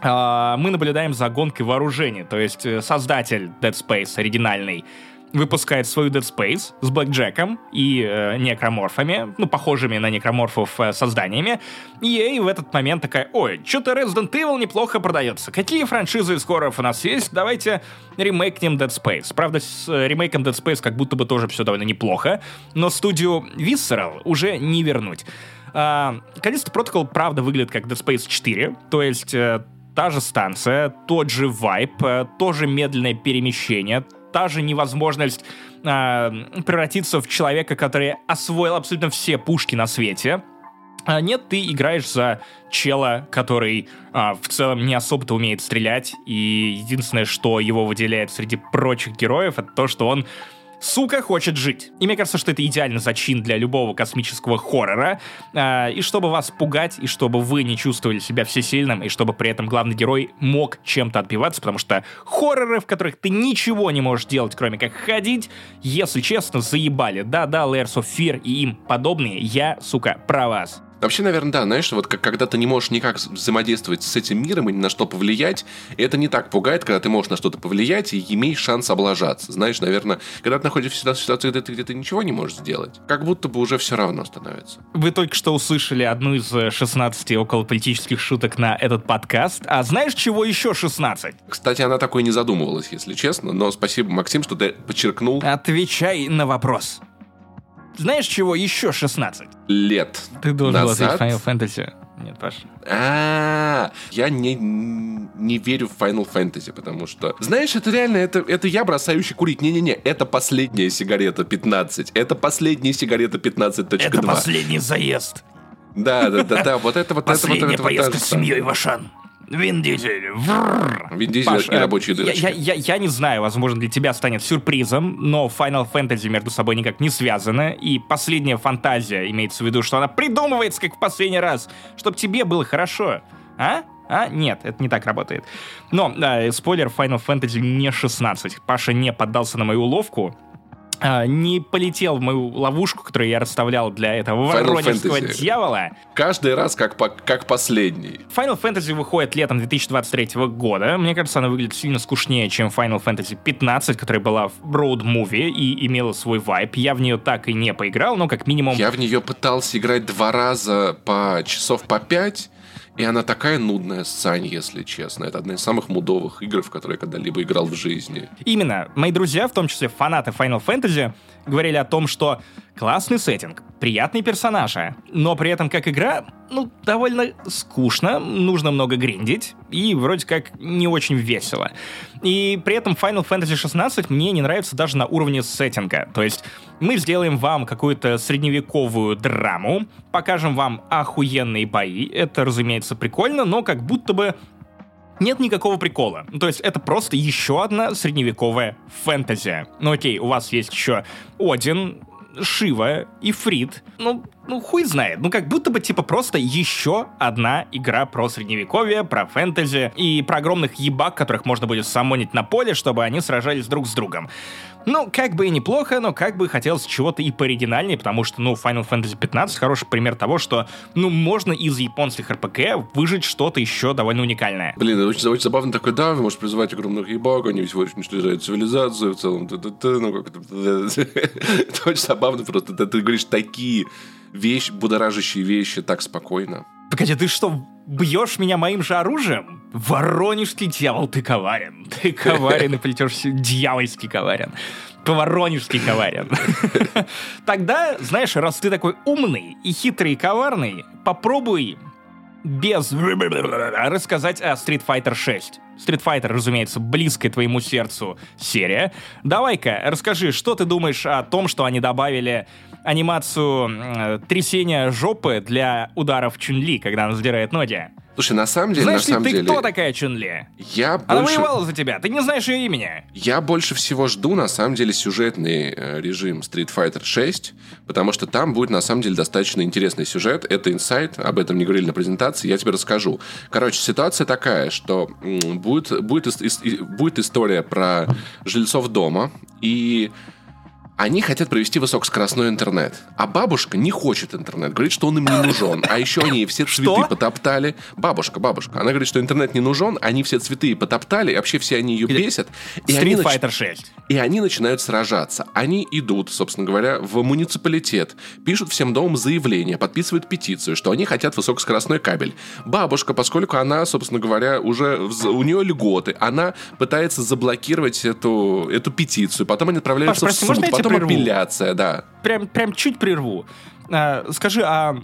а, мы наблюдаем за гонкой вооружений. То есть э, создатель Dead Space оригинальный выпускает свою Dead Space с Блэкджеком и э, некроморфами, ну, похожими на некроморфов э, созданиями. И в этот момент такая, ой, что-то Resident Evil неплохо продается. Какие франшизы из хорроров у нас есть? Давайте ремейкнем Dead Space. Правда, с э, ремейком Dead Space как будто бы тоже все довольно неплохо, но студию Visceral уже не вернуть. А, Callisto правда, выглядит как Dead Space 4, то есть э, та же станция, тот же вайп, э, тоже медленное перемещение, та же невозможность а, превратиться в человека, который освоил абсолютно все пушки на свете. А нет, ты играешь за чела, который а, в целом не особо-то умеет стрелять, и единственное, что его выделяет среди прочих героев, это то, что он сука, хочет жить. И мне кажется, что это идеальный зачин для любого космического хоррора. А, и чтобы вас пугать, и чтобы вы не чувствовали себя всесильным, и чтобы при этом главный герой мог чем-то отбиваться, потому что хорроры, в которых ты ничего не можешь делать, кроме как ходить, если честно, заебали. Да-да, Layers of Fear и им подобные, я, сука, про вас. Вообще, наверное, да, знаешь, вот как, когда ты не можешь никак взаимодействовать с этим миром и ни на что повлиять, это не так пугает, когда ты можешь на что-то повлиять и имеешь шанс облажаться. Знаешь, наверное, когда ты находишься в ситуации, где ты, где ты ничего не можешь сделать, как будто бы уже все равно становится. Вы только что услышали одну из э, 16 околополитических шуток на этот подкаст. А знаешь, чего еще 16? Кстати, она такой не задумывалась, если честно, но спасибо, Максим, что ты подчеркнул Отвечай на вопрос. Знаешь, чего еще 16? лет Ты должен был назад. ответить Final Fantasy. Нет, Паш. А, я не, не верю в Final Fantasy, потому что... Знаешь, это реально, это, это я бросающий курить. Не-не-не, это последняя сигарета 15. Это последняя сигарета 15.2. Это последний заезд. Да, да, да, да, вот это вот это вот Последняя это вот поездка с семьей в Ашан. Вин Дизель. Врррр. Вин Дизель Паш, и рабочие я, дырочки. я, я, я не знаю, возможно, для тебя станет сюрпризом, но Final Fantasy между собой никак не связаны, и последняя фантазия имеется в виду, что она придумывается, как в последний раз, чтобы тебе было хорошо. А? А? Нет, это не так работает. Но, э, спойлер, Final Fantasy не 16. Паша не поддался на мою уловку, а, не полетел в мою ловушку, которую я расставлял для этого Final воронежского Fantasy. дьявола. Каждый раз как, по- как последний. Final Fantasy выходит летом 2023 года. Мне кажется, она выглядит сильно скучнее, чем Final Fantasy 15, которая была в Road Movie и имела свой вайп. Я в нее так и не поиграл, но как минимум... Я в нее пытался играть два раза по часов по пять, и она такая нудная сцань, если честно. Это одна из самых мудовых игр, в которые я когда-либо играл в жизни. Именно. Мои друзья, в том числе фанаты Final Fantasy, говорили о том, что классный сеттинг, приятные персонажи, но при этом как игра, ну, довольно скучно, нужно много гриндить, и вроде как не очень весело. И при этом Final Fantasy 16 мне не нравится даже на уровне сеттинга. То есть мы сделаем вам какую-то средневековую драму, покажем вам охуенные бои, это, разумеется, прикольно, но как будто бы нет никакого прикола. Ну, То есть это просто еще одна средневековая фэнтези. Ну окей, у вас есть еще Один, Шива и Фрид. Ну, ну хуй знает. Ну как будто бы типа просто еще одна игра про средневековье, про фэнтези и про огромных ебак, которых можно будет самонить на поле, чтобы они сражались друг с другом. Ну, как бы и неплохо, но как бы хотелось чего-то и пооригинальнее, потому что, ну, Final Fantasy 15 хороший пример того, что, ну, можно из японских РПГ выжить что-то еще довольно уникальное. Блин, это очень, очень забавно такой, да, вы можете призывать огромных ебак, они всего лишь уничтожают цивилизацию в целом, т-т-т, ну как это... Это очень забавно просто, ты говоришь такие вещи, будоражащие вещи так спокойно. Погоди, ты что, бьешь меня моим же оружием? Воронежский дьявол, ты коварен. Ты коварен и плетешься дьявольский коварен. По-воронежски коварен. Тогда, знаешь, раз ты такой умный и хитрый и коварный, попробуй без рассказать о Street Fighter 6. Street Fighter, разумеется, близкая твоему сердцу серия. Давай-ка, расскажи, что ты думаешь о том, что они добавили анимацию э, трясения жопы для ударов Чун-Ли, когда она задирает ноги? Слушай, на самом деле, Знаешь на ли самом ты, деле, кто такая Чун-Ли? я Она больше... воевала за тебя, ты не знаешь ее имени. Я больше всего жду, на самом деле, сюжетный э, режим Street Fighter 6, потому что там будет, на самом деле, достаточно интересный сюжет. Это инсайт, об этом не говорили на презентации, я тебе расскажу. Короче, ситуация такая, что будет, будет, будет история про жильцов дома, и они хотят провести высокоскоростной интернет. А бабушка не хочет интернет. Говорит, что он им не нужен. А еще они все цветы Что? потоптали. Бабушка, бабушка. Она говорит, что интернет не нужен. Они все цветы потоптали. И вообще все они ее бесят. И они, Street нач- Fighter 6. и они начинают сражаться. Они идут, собственно говоря, в муниципалитет, пишут всем домам заявление, подписывают петицию, что они хотят высокоскоростной кабель. Бабушка, поскольку она, собственно говоря, уже у нее льготы, она пытается заблокировать эту, эту петицию. Потом они отправляются Паш, в суд, можно я потом прерву? апелляция, да. Прям, прям чуть прерву. А, скажи, а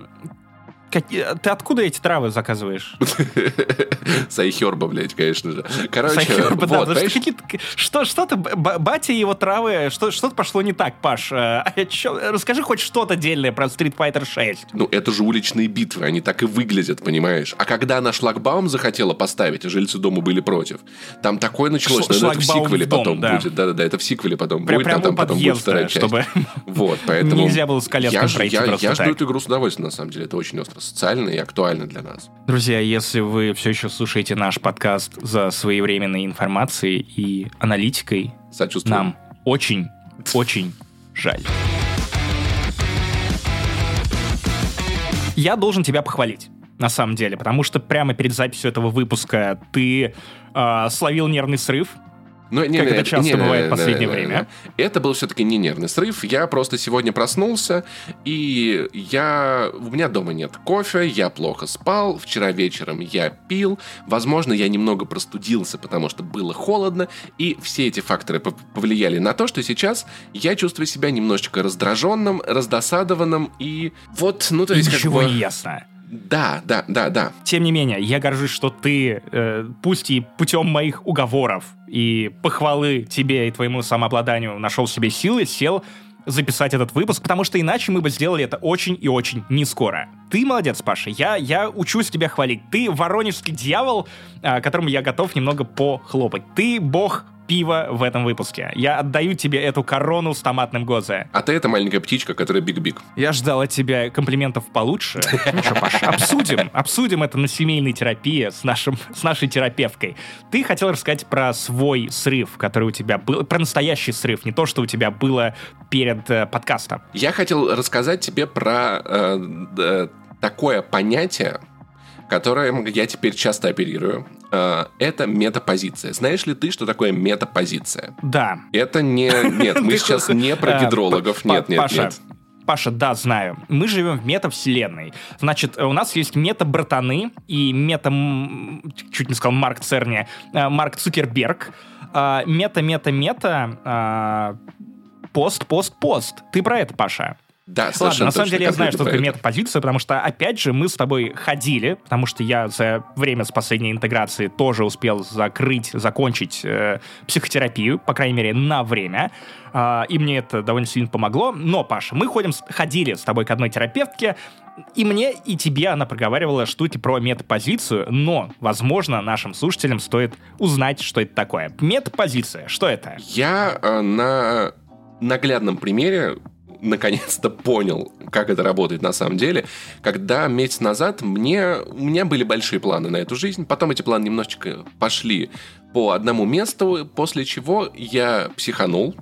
какие- ты откуда эти травы заказываешь? Сайхерба, блядь, конечно же. Короче, Сайхерба, да, вот, потому понимаешь, что что, что-то, батя и его травы, что, что-то пошло не так, Паш. А, а расскажи хоть что-то отдельное про Street Fighter 6. Ну, это же уличные битвы, они так и выглядят, понимаешь? А когда она шлагбаум захотела поставить, а жильцы дома были против, там такое началось, но это в сиквеле потом да. будет. Да-да-да, это в сиквеле потом будет, прям там, потом будет вторая часть. чтобы Вот, поэтому... нельзя было с коляской пройти я, жду эту игру с удовольствием, на самом деле. Это очень остро социально и актуально для нас. Друзья, если вы все еще слушаете наш подкаст за своевременной информацией и аналитикой, Сочувствую. нам очень, очень жаль. Я должен тебя похвалить, на самом деле, потому что прямо перед записью этого выпуска ты э, словил нервный срыв. Ну, не, Как не, это часто не, бывает не, в последнее не, не, время. не. Это был все-таки не нервный срыв. Я просто сегодня проснулся, и я... У меня дома нет кофе, я плохо спал, вчера вечером я пил, возможно, я немного простудился, потому что было холодно, и все эти факторы пов- повлияли на то, что сейчас я чувствую себя немножечко раздраженным, раздосадованным, и вот, ну, то есть как ничего бы... не ясно. Да, да, да, да. Тем не менее, я горжусь, что ты, э, пусть и путем моих уговоров и похвалы тебе и твоему самообладанию нашел себе силы, сел записать этот выпуск, потому что иначе мы бы сделали это очень и очень не скоро. Ты молодец, Паша. Я, я учусь тебя хвалить. Ты воронежский дьявол, а, которому я готов немного похлопать. Ты бог пива в этом выпуске. Я отдаю тебе эту корону с томатным гозе. А ты это маленькая птичка, которая биг-биг. Я ждал от тебя комплиментов получше. Ну что, обсудим, обсудим это на семейной терапии с, нашим, с нашей терапевткой. Ты хотел рассказать про свой срыв, который у тебя был, про настоящий срыв, не то, что у тебя было перед э, подкастом. Я хотел рассказать тебе про э, э, такое понятие, которым я теперь часто оперирую. Э, это метапозиция. Знаешь ли ты, что такое метапозиция? Да. Это не... Нет, мы сейчас не про гидрологов. Нет, нет, нет. Паша, да, знаю. Мы живем в метавселенной. Значит, у нас есть мета-братаны и мета... Чуть не сказал Марк Церни. Э, Марк Цукерберг. Мета-мета-мета... Пост, пост, пост. Ты про это, Паша? Да, Ладно, на самом деле я знаю, что такое метапозиция, потому что, опять же, мы с тобой ходили, потому что я за время с последней интеграции тоже успел закрыть, закончить э, психотерапию, по крайней мере, на время. Э, и мне это довольно сильно помогло. Но, Паша, мы ходим, ходили с тобой к одной терапевтке, и мне, и тебе она проговаривала штуки про метапозицию, но, возможно, нашим слушателям стоит узнать, что это такое. Метапозиция, что это? Я э, на наглядном примере наконец-то понял, как это работает на самом деле, когда месяц назад мне, у меня были большие планы на эту жизнь, потом эти планы немножечко пошли по одному месту, после чего я психанул,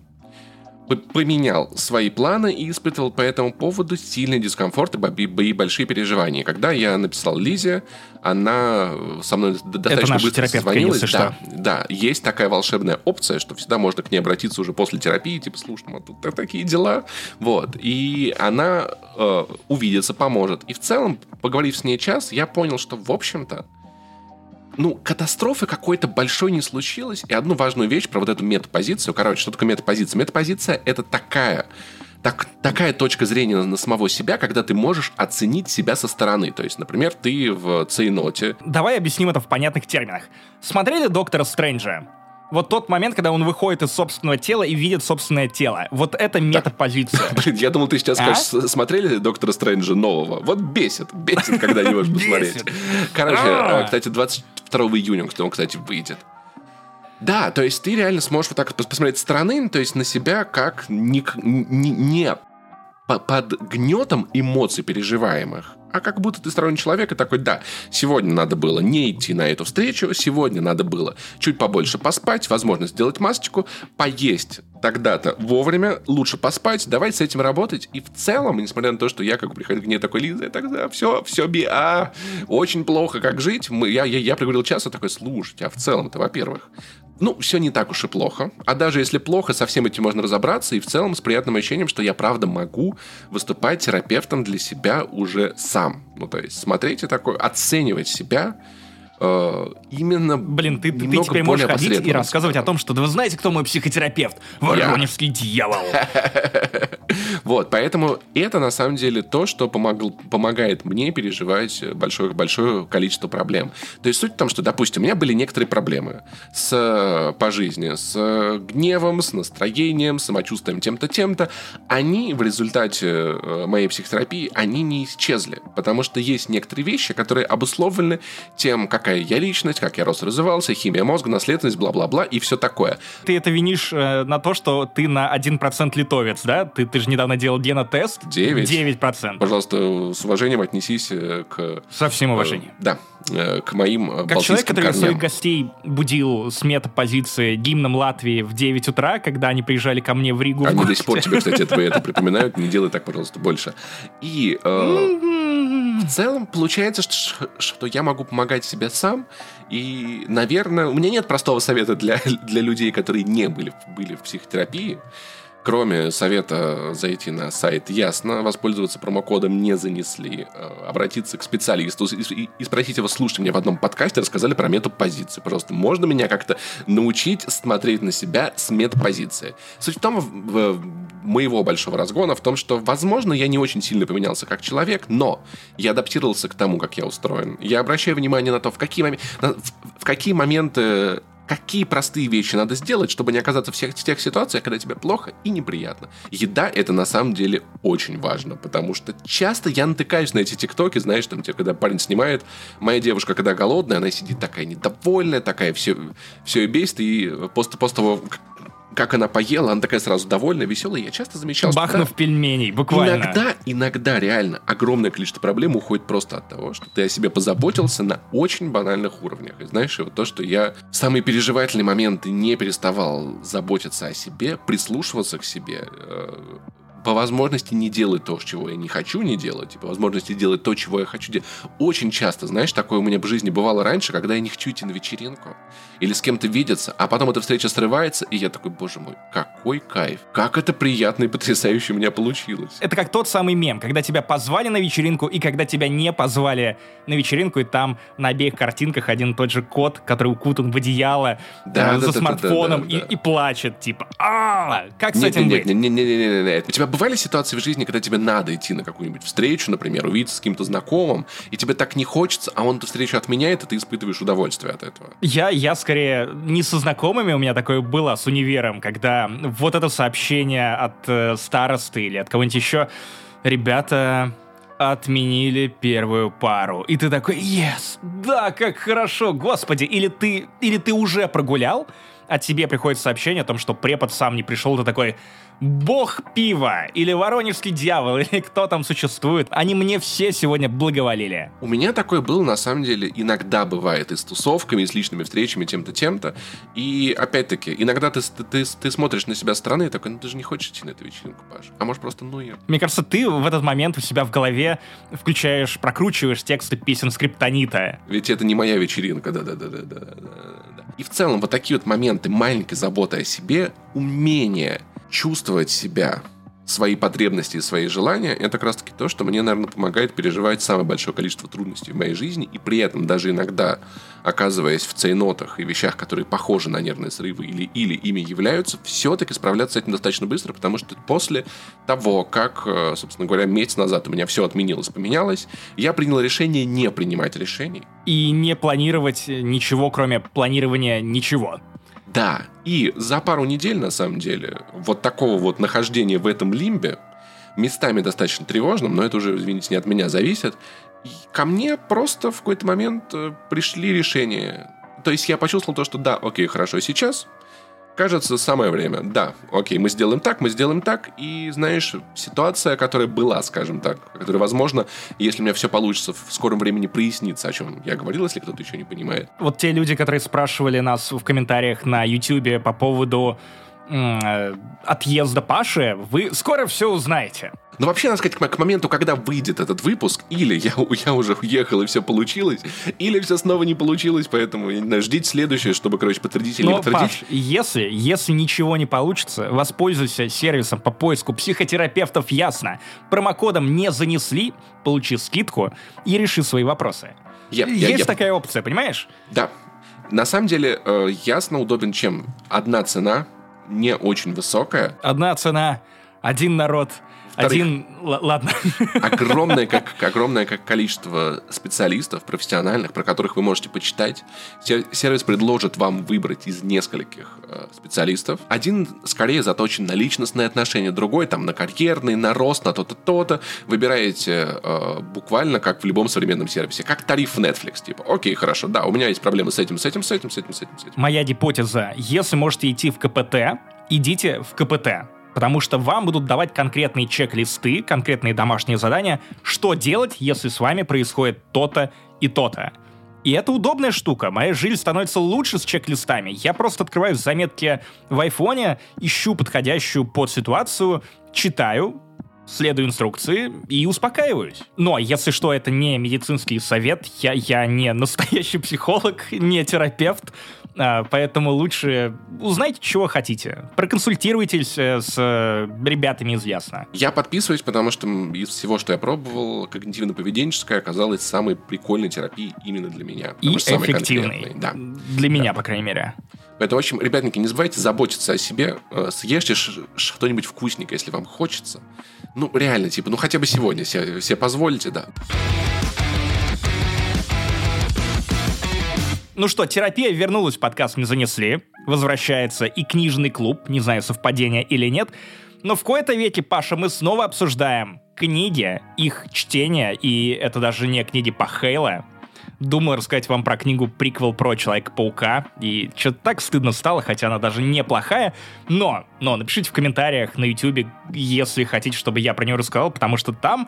поменял свои планы и испытывал по этому поводу сильный дискомфорт и большие переживания. Когда я написал Лизе, она со мной достаточно быстро созвонилась. Да, да, есть такая волшебная опция, что всегда можно к ней обратиться уже после терапии, типа, слушай, ну, тут такие дела. Вот. И она э, увидится, поможет. И в целом, поговорив с ней час, я понял, что, в общем-то, ну, катастрофы какой-то большой не случилось. И одну важную вещь про вот эту метапозицию. Короче, что такое метапозиция? Метапозиция — это такая так, такая точка зрения на, самого себя, когда ты можешь оценить себя со стороны. То есть, например, ты в цейноте. Давай объясним это в понятных терминах. Смотрели «Доктора Стрэнджа»? Вот тот момент, когда он выходит из собственного тела и видит собственное тело. Вот это метапозиция. Блин, я думал, ты сейчас а? скажешь, смотрели Доктора Стрэнджа нового? Вот бесит, бесит, когда не можешь посмотреть. Короче, а. э, кстати, 22 июня он, кстати, выйдет. Да, то есть ты реально сможешь вот так посмотреть стороны, то есть на себя как не, не, не под гнетом эмоций переживаемых, а как будто ты сторонний человек и такой, да, сегодня надо было не идти на эту встречу, сегодня надо было чуть побольше поспать, возможно, сделать масочку, поесть тогда-то вовремя, лучше поспать, давайте с этим работать. И в целом, несмотря на то, что я как приходил к ней такой, Лиза, тогда все, все би, а, очень плохо, как жить, мы, я, я, я приговорил час, и такой, слушайте, а в целом-то, во-первых, ну, все не так уж и плохо. А даже если плохо, со всем этим можно разобраться, и в целом с приятным ощущением, что я правда могу выступать терапевтом для себя уже сам. Ну, то есть смотреть и такой, оценивать себя, именно Блин, ты, ты теперь можешь ходить и рассказывать о том, что да вы знаете, кто мой психотерапевт? Воронежский дьявол. Вот, поэтому это на самом деле то, что помогл, помогает мне переживать большое, большое количество проблем. То есть суть в том, что, допустим, у меня были некоторые проблемы с, по жизни, с гневом, с настроением, самочувствием тем-то, тем-то. Они в результате э, моей психотерапии, они не исчезли. Потому что есть некоторые вещи, которые обусловлены тем, какая я личность, как я рос развивался, химия мозга, наследственность, бла-бла-бла и все такое. Ты это винишь э, на то, что ты на 1% литовец, да? Ты, ты же недавно делал генотест. 9. 9%. Пожалуйста, с уважением отнесись э, к... Со всем уважением. Э, да, э, к моим э, Как человек, который корням. своих гостей будил с метапозиции гимном Латвии в 9 утра, когда они приезжали ко мне в Ригу. Они до сих пор тебе, кстати, это, это припоминают. Не делай так, пожалуйста, больше. И э, в целом получается, что, что я могу помогать себе сам. И, наверное, у меня нет простого совета для, для людей, которые не были, были в психотерапии. Кроме совета зайти на сайт Ясно, воспользоваться промокодом не занесли, э, обратиться к специалисту и, спросить его, слушайте, мне в одном подкасте рассказали про метапозиции. Пожалуйста, можно меня как-то научить смотреть на себя с метапозиции? Суть в том, в, в моего большого разгона в том, что, возможно, я не очень сильно поменялся как человек, но я адаптировался к тому, как я устроен. Я обращаю внимание на то, в какие, мом... в какие моменты какие простые вещи надо сделать, чтобы не оказаться в всех тех ситуациях, когда тебе плохо и неприятно. Еда — это на самом деле очень важно, потому что часто я натыкаюсь на эти тиктоки, знаешь, там, когда парень снимает, моя девушка, когда голодная, она сидит такая недовольная, такая все, все и бесит, и после, после того, как она поела, она такая сразу довольная, веселая. Я часто замечал, Бахнув что... пельменей, буквально. Иногда, иногда реально огромное количество проблем уходит просто от того, что ты о себе позаботился на очень банальных уровнях. И знаешь, вот то, что я в самые переживательные моменты не переставал заботиться о себе, прислушиваться к себе, э, по возможности не делать то, чего я не хочу не делать, и по возможности делать то, чего я хочу делать. Очень часто, знаешь, такое у меня в жизни бывало раньше, когда я не хочу идти на вечеринку или с кем-то видеться, а потом эта встреча срывается, и я такой, боже мой, какой кайф, как это приятно и потрясающе у меня получилось. Это как тот самый мем, когда тебя позвали на вечеринку, и когда тебя не позвали на вечеринку, и там на обеих картинках один и тот же кот, который укутан в одеяло Да, э, да, за да, да, смартфоном да, да, и, да. и плачет, типа, а как с Нет, этим нет, быть? нет, нет, нет, нет, нет. У тебя бывали ситуации в жизни, когда тебе надо идти на какую-нибудь встречу, например, увидеться с каким-то знакомым, и тебе так не хочется, а он эту встречу отменяет, и ты испытываешь удовольствие от этого. Я, я скорее не со знакомыми, у меня такое было с универом, когда вот это сообщение от э, старосты или от кого-нибудь еще, ребята отменили первую пару. И ты такой, yes, да, как хорошо, господи. Или ты, или ты уже прогулял, а тебе приходит сообщение о том, что препод сам не пришел, ты такой, бог пива, или воронежский дьявол, или кто там существует. Они мне все сегодня благоволили. У меня такое было, на самом деле, иногда бывает и с тусовками, и с личными встречами, тем-то, тем-то. И, опять-таки, иногда ты, ты, ты, смотришь на себя стороны и такой, ну ты же не хочешь идти на эту вечеринку, Паш. А может просто, ну ее. Мне кажется, ты в этот момент у себя в голове включаешь, прокручиваешь тексты песен скриптонита. Ведь это не моя вечеринка, да-да-да-да-да-да. И в целом вот такие вот моменты маленькой заботы о себе, умение чувствовать себя, свои потребности и свои желания, это как раз таки то, что мне, наверное, помогает переживать самое большое количество трудностей в моей жизни, и при этом даже иногда, оказываясь в цейнотах и вещах, которые похожи на нервные срывы или, или ими являются, все-таки справляться с этим достаточно быстро, потому что после того, как, э, собственно говоря, месяц назад у меня все отменилось, поменялось, я принял решение не принимать решений, И не планировать ничего, кроме планирования ничего. Да, и за пару недель, на самом деле, вот такого вот нахождения в этом лимбе, местами достаточно тревожным, но это уже, извините, не от меня зависит, ко мне просто в какой-то момент э, пришли решения. То есть я почувствовал то, что да, окей, хорошо, сейчас кажется самое время. Да, окей, мы сделаем так, мы сделаем так, и, знаешь, ситуация, которая была, скажем так, которая, возможно, если у меня все получится, в скором времени прояснится, о чем я говорил, если кто-то еще не понимает. Вот те люди, которые спрашивали нас в комментариях на YouTube по поводу отъезда Паши, вы скоро все узнаете. Но вообще, надо сказать, к, моменту, когда выйдет этот выпуск, или я, я уже уехал и все получилось, или все снова не получилось, поэтому, я не знаю, ждите следующее, чтобы, короче, подтвердить или не Но, подтвердить. Паш, если, если ничего не получится, воспользуйся сервисом по поиску психотерапевтов «Ясно». Промокодом «Не занесли», получи скидку и реши свои вопросы. Я- я- Есть я- такая опция, понимаешь? Да. На самом деле, э, ясно удобен чем? Одна цена, не очень высокая, Одна цена, один народ, Во-вторых- один... Ладно. огромное, как, огромное как количество специалистов профессиональных, про которых вы можете почитать. Сер- Сервис предложит вам выбрать из нескольких э, специалистов. Один скорее заточен на личностные отношения, другой там на карьерный, на рост, на то-то, то-то. Выбираете э, буквально как в любом современном сервисе, как тариф Netflix. Типа, окей, хорошо, да, у меня есть проблемы с этим, с этим, с этим, с этим, с этим, с этим. Моя гипотеза, если можете идти в КПТ, идите в КПТ. Потому что вам будут давать конкретные чек-листы, конкретные домашние задания, что делать, если с вами происходит то-то и то-то. И это удобная штука. Моя жизнь становится лучше с чек-листами. Я просто открываю заметки в айфоне, ищу подходящую под ситуацию, читаю, следую инструкции и успокаиваюсь. Но если что, это не медицинский совет, я, я не настоящий психолог, не терапевт, а, поэтому лучше узнайте, чего хотите. Проконсультируйтесь э, с э, ребятами из Ясно. Я подписываюсь, потому что из всего, что я пробовал, когнитивно-поведенческая оказалась самой прикольной терапией именно для меня. И конкретной. Да. Для меня, по крайней мере. Поэтому, в общем, ребятники, не забывайте заботиться о себе. Э, Съешьте что-нибудь вкусненькое, если вам хочется. Ну, реально, типа, ну хотя бы сегодня себе, себе позволите, да. Ну что, терапия вернулась, подкаст не занесли. Возвращается и книжный клуб, не знаю, совпадение или нет. Но в кои-то веке, Паша, мы снова обсуждаем книги, их чтение, и это даже не книги по Хейла. Думаю рассказать вам про книгу приквел про Человека-паука, и что-то так стыдно стало, хотя она даже неплохая, но, но напишите в комментариях на YouTube, если хотите, чтобы я про нее рассказал, потому что там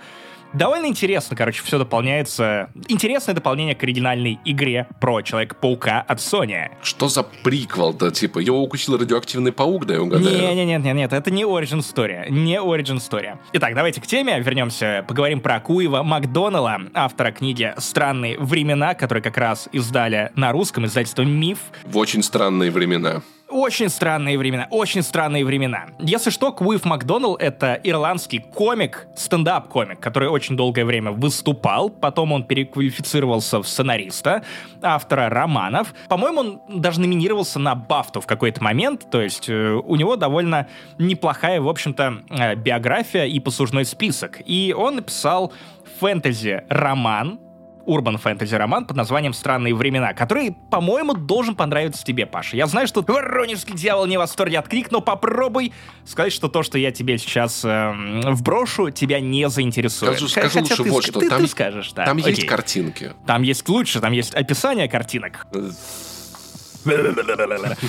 Довольно интересно, короче, все дополняется. Интересное дополнение к оригинальной игре про Человека-паука от Sony. Что за приквел-то? Типа, его укусил радиоактивный паук, да я угадаю? Не-не-не, это не Origin Story. Не Origin Story. Итак, давайте к теме вернемся. Поговорим про Куева Макдонала, автора книги «Странные времена», которые как раз издали на русском издательством «Миф». В очень странные времена. Очень странные времена, очень странные времена. Если что, Куив Макдоналл — это ирландский комик, стендап-комик, который очень долгое время выступал, потом он переквалифицировался в сценариста, автора романов. По-моему, он даже номинировался на Бафту в какой-то момент, то есть э, у него довольно неплохая, в общем-то, э, биография и послужной список. И он написал фэнтези-роман, урбан фэнтези роман под названием «Странные времена», который, по-моему, должен понравиться тебе, Паша. Я знаю, что воронежский дьявол не в восторге от книг, но попробуй сказать, что то, что я тебе сейчас э, вброшу, тебя не заинтересует. Скажу, скажу лучше ты, вот что. Ты, там, ты скажешь, да. Там Окей. есть картинки. Там есть лучше, там есть описание картинок.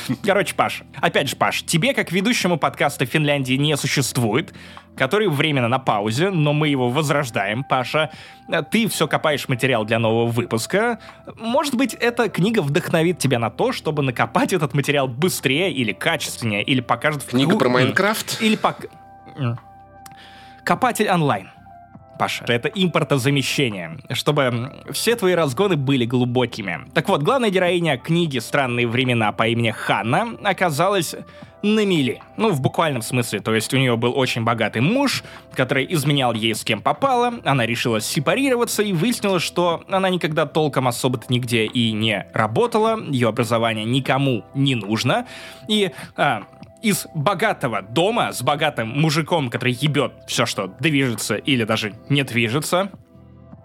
Короче, Паш, опять же, Паш, тебе, как ведущему подкаста Финляндии не существует, который временно на паузе, но мы его возрождаем, Паша. Ты все копаешь материал для нового выпуска. Может быть, эта книга вдохновит тебя на то, чтобы накопать этот материал быстрее или качественнее, или покажет... Книга какую- про Майнкрафт? Или пок... Копатель онлайн. Паша. Это импортозамещение, чтобы все твои разгоны были глубокими. Так вот, главная героиня книги «Странные времена» по имени Ханна оказалась на мели. Ну, в буквальном смысле. То есть у нее был очень богатый муж, который изменял ей с кем попало. Она решила сепарироваться и выяснила, что она никогда толком особо-то нигде и не работала. Ее образование никому не нужно. И а, из богатого дома с богатым мужиком, который ебет все, что движется или даже не движется,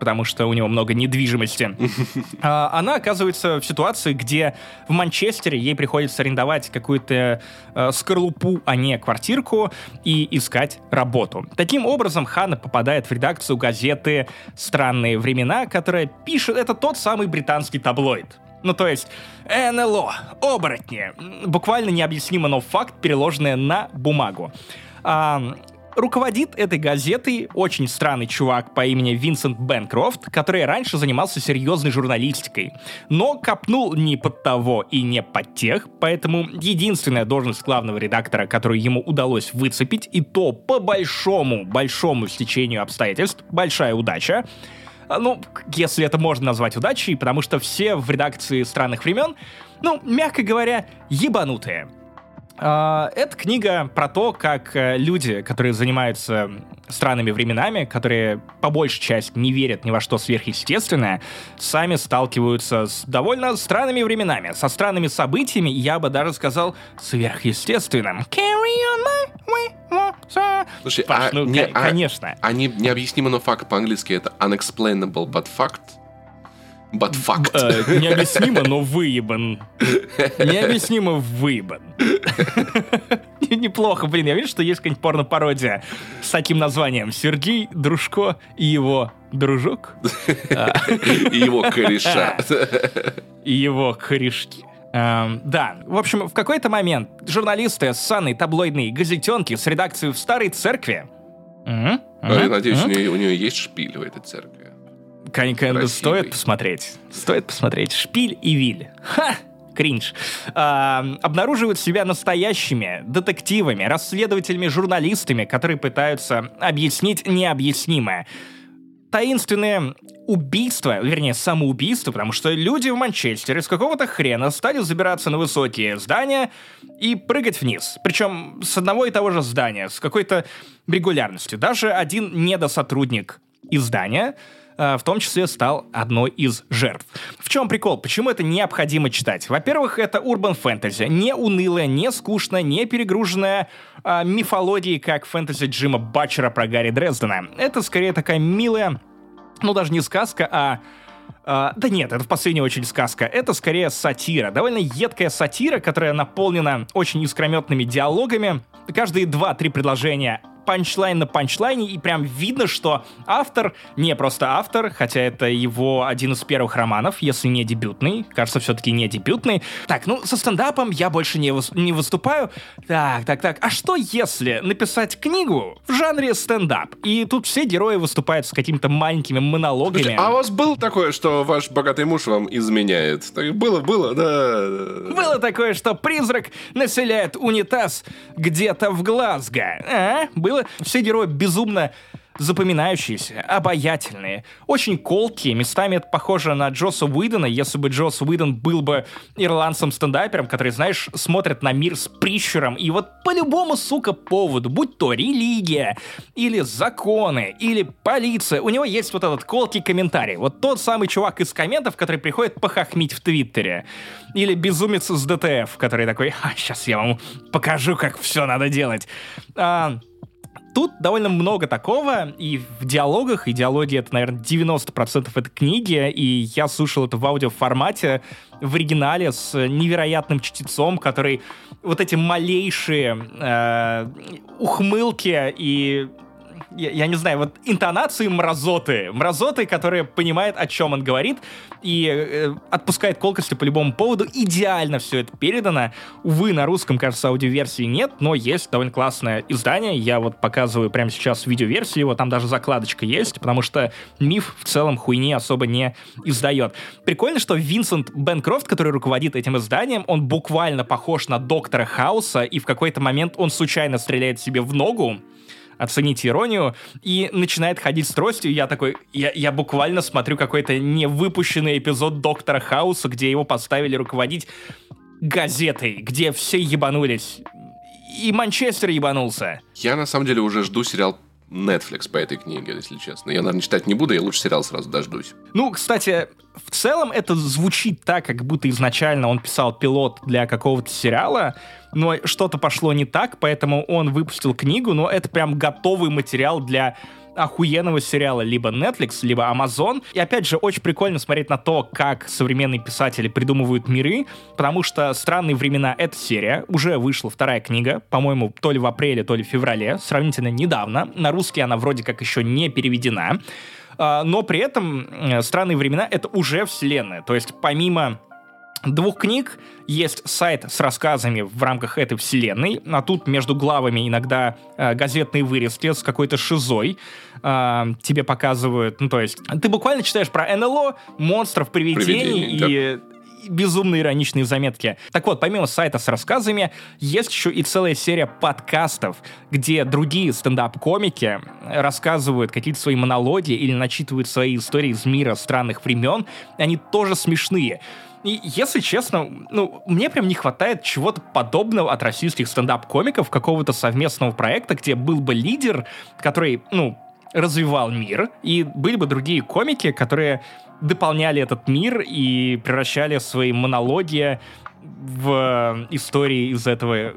потому что у него много недвижимости, а, она оказывается в ситуации, где в Манчестере ей приходится арендовать какую-то э, скорлупу, а не квартирку, и искать работу. Таким образом, Ханна попадает в редакцию газеты «Странные времена», которая пишет... Это тот самый британский таблоид. Ну, то есть, НЛО, оборотни. Буквально необъяснимо, но факт, переложенный на бумагу. А, руководит этой газетой очень странный чувак по имени Винсент Бенкрофт, который раньше занимался серьезной журналистикой, но копнул не под того и не под тех, поэтому единственная должность главного редактора, которую ему удалось выцепить, и то по большому, большому стечению обстоятельств, большая удача, ну, если это можно назвать удачей, потому что все в редакции странных времен, ну, мягко говоря, ебанутые. А, Это книга про то, как э, люди, которые занимаются странными временами, которые по большей части не верят ни во что сверхъестественное, сами сталкиваются с довольно странными временами, со странными событиями, я бы даже сказал, сверхъестественным. Слушай, Паш, а ну, не- а- конечно. А не, необъяснимо, но факт по-английски это unexplainable but fact. But fact. Э, необъяснимо, но выебан. Необъяснимо выебан. Неплохо, блин, я вижу, что есть какая-нибудь порно-пародия с таким названием «Сергей Дружко и его дружок И его кореша. и его корешки». Эм, да, в общем, в какой-то момент журналисты с санной таблоидной газетенки с редакцией в Старой Церкви А Я мгм, надеюсь, у мгм. нее, у нее есть шпиль в этой церкви. Конечно, стоит посмотреть. Стоит посмотреть. Шпиль и Виль. Ха! Кринж. А, обнаруживают себя настоящими детективами, расследователями, журналистами, которые пытаются объяснить необъяснимое. Таинственные убийства, вернее, самоубийства, потому что люди в Манчестере с какого-то хрена стали забираться на высокие здания и прыгать вниз. Причем с одного и того же здания, с какой-то регулярностью. Даже один недосотрудник издания э, в том числе стал одной из жертв. В чем прикол? Почему это необходимо читать? Во-первых, это урбан фэнтези. Не унылая, не скучная, не перегруженная а, мифологией, как фэнтези Джима Батчера про Гарри Дрездена. Это скорее такая милая, ну даже не сказка, а А, да нет, это в последнюю очередь сказка. Это скорее сатира. Довольно едкая сатира, которая наполнена очень искрометными диалогами. Каждые два-три предложения панчлайн на панчлайне, и прям видно, что автор не просто автор, хотя это его один из первых романов, если не дебютный, кажется, все-таки не дебютный. Так, ну, со стендапом я больше не, выс- не выступаю. Так, так, так, а что если написать книгу в жанре стендап? И тут все герои выступают с какими-то маленькими монологами. А у вас было такое, что ваш богатый муж вам изменяет? Так было, было, да. Было такое, что призрак населяет унитаз где-то в Глазго. А? Было? Все герои безумно запоминающиеся, обаятельные, очень колкие. Местами это похоже на Джоса Уидона, если бы Джос Уидон был бы ирландцем-стендапером, который, знаешь, смотрит на мир с прищуром, и вот по любому, сука, поводу, будь то религия, или законы, или полиция, у него есть вот этот колкий комментарий. Вот тот самый чувак из комментов, который приходит похохмить в Твиттере. Или безумец с ДТФ, который такой, а, сейчас я вам покажу, как все надо делать. А, Тут довольно много такого, и в диалогах, и диалоги это, наверное, 90% этой книги, и я слушал это в аудиоформате, в оригинале с невероятным чтецом, который вот эти малейшие э, ухмылки и я, я не знаю, вот интонации мразоты. Мразоты, которая понимает, о чем он говорит, и э, отпускает колкости по любому поводу. Идеально все это передано. Увы, на русском, кажется, аудиоверсии нет, но есть довольно классное издание. Я вот показываю прямо сейчас видеоверсию, вот там даже закладочка есть, потому что миф в целом хуйни особо не издает. Прикольно, что Винсент Бенкрофт, который руководит этим изданием, он буквально похож на доктора Хауса, и в какой-то момент он случайно стреляет себе в ногу, оцените иронию, и начинает ходить с тростью. Я такой, я, я буквально смотрю какой-то невыпущенный эпизод Доктора Хауса, где его поставили руководить газетой, где все ебанулись. И Манчестер ебанулся. Я на самом деле уже жду сериал Netflix по этой книге, если честно. Я, наверное, читать не буду, я лучше сериал сразу дождусь. Ну, кстати, в целом это звучит так, как будто изначально он писал пилот для какого-то сериала, но что-то пошло не так, поэтому он выпустил книгу, но это прям готовый материал для охуенного сериала либо Netflix, либо Amazon. И опять же, очень прикольно смотреть на то, как современные писатели придумывают миры, потому что «Странные времена» — это серия, уже вышла вторая книга, по-моему, то ли в апреле, то ли в феврале, сравнительно недавно. На русский она вроде как еще не переведена. А, но при этом э, «Странные времена» — это уже вселенная. То есть помимо двух книг есть сайт с рассказами в рамках этой вселенной, а тут между главами иногда э, газетные вырезки с какой-то шизой э, тебе показывают, ну то есть ты буквально читаешь про НЛО, монстров, привидений Привидений, и безумно ироничные заметки. Так вот, помимо сайта с рассказами, есть еще и целая серия подкастов, где другие стендап-комики рассказывают какие-то свои монологи или начитывают свои истории из мира странных времен. Они тоже смешные. И, если честно, ну, мне прям не хватает чего-то подобного от российских стендап-комиков, какого-то совместного проекта, где был бы лидер, который, ну, развивал мир, и были бы другие комики, которые дополняли этот мир и превращали свои монологи в истории из этого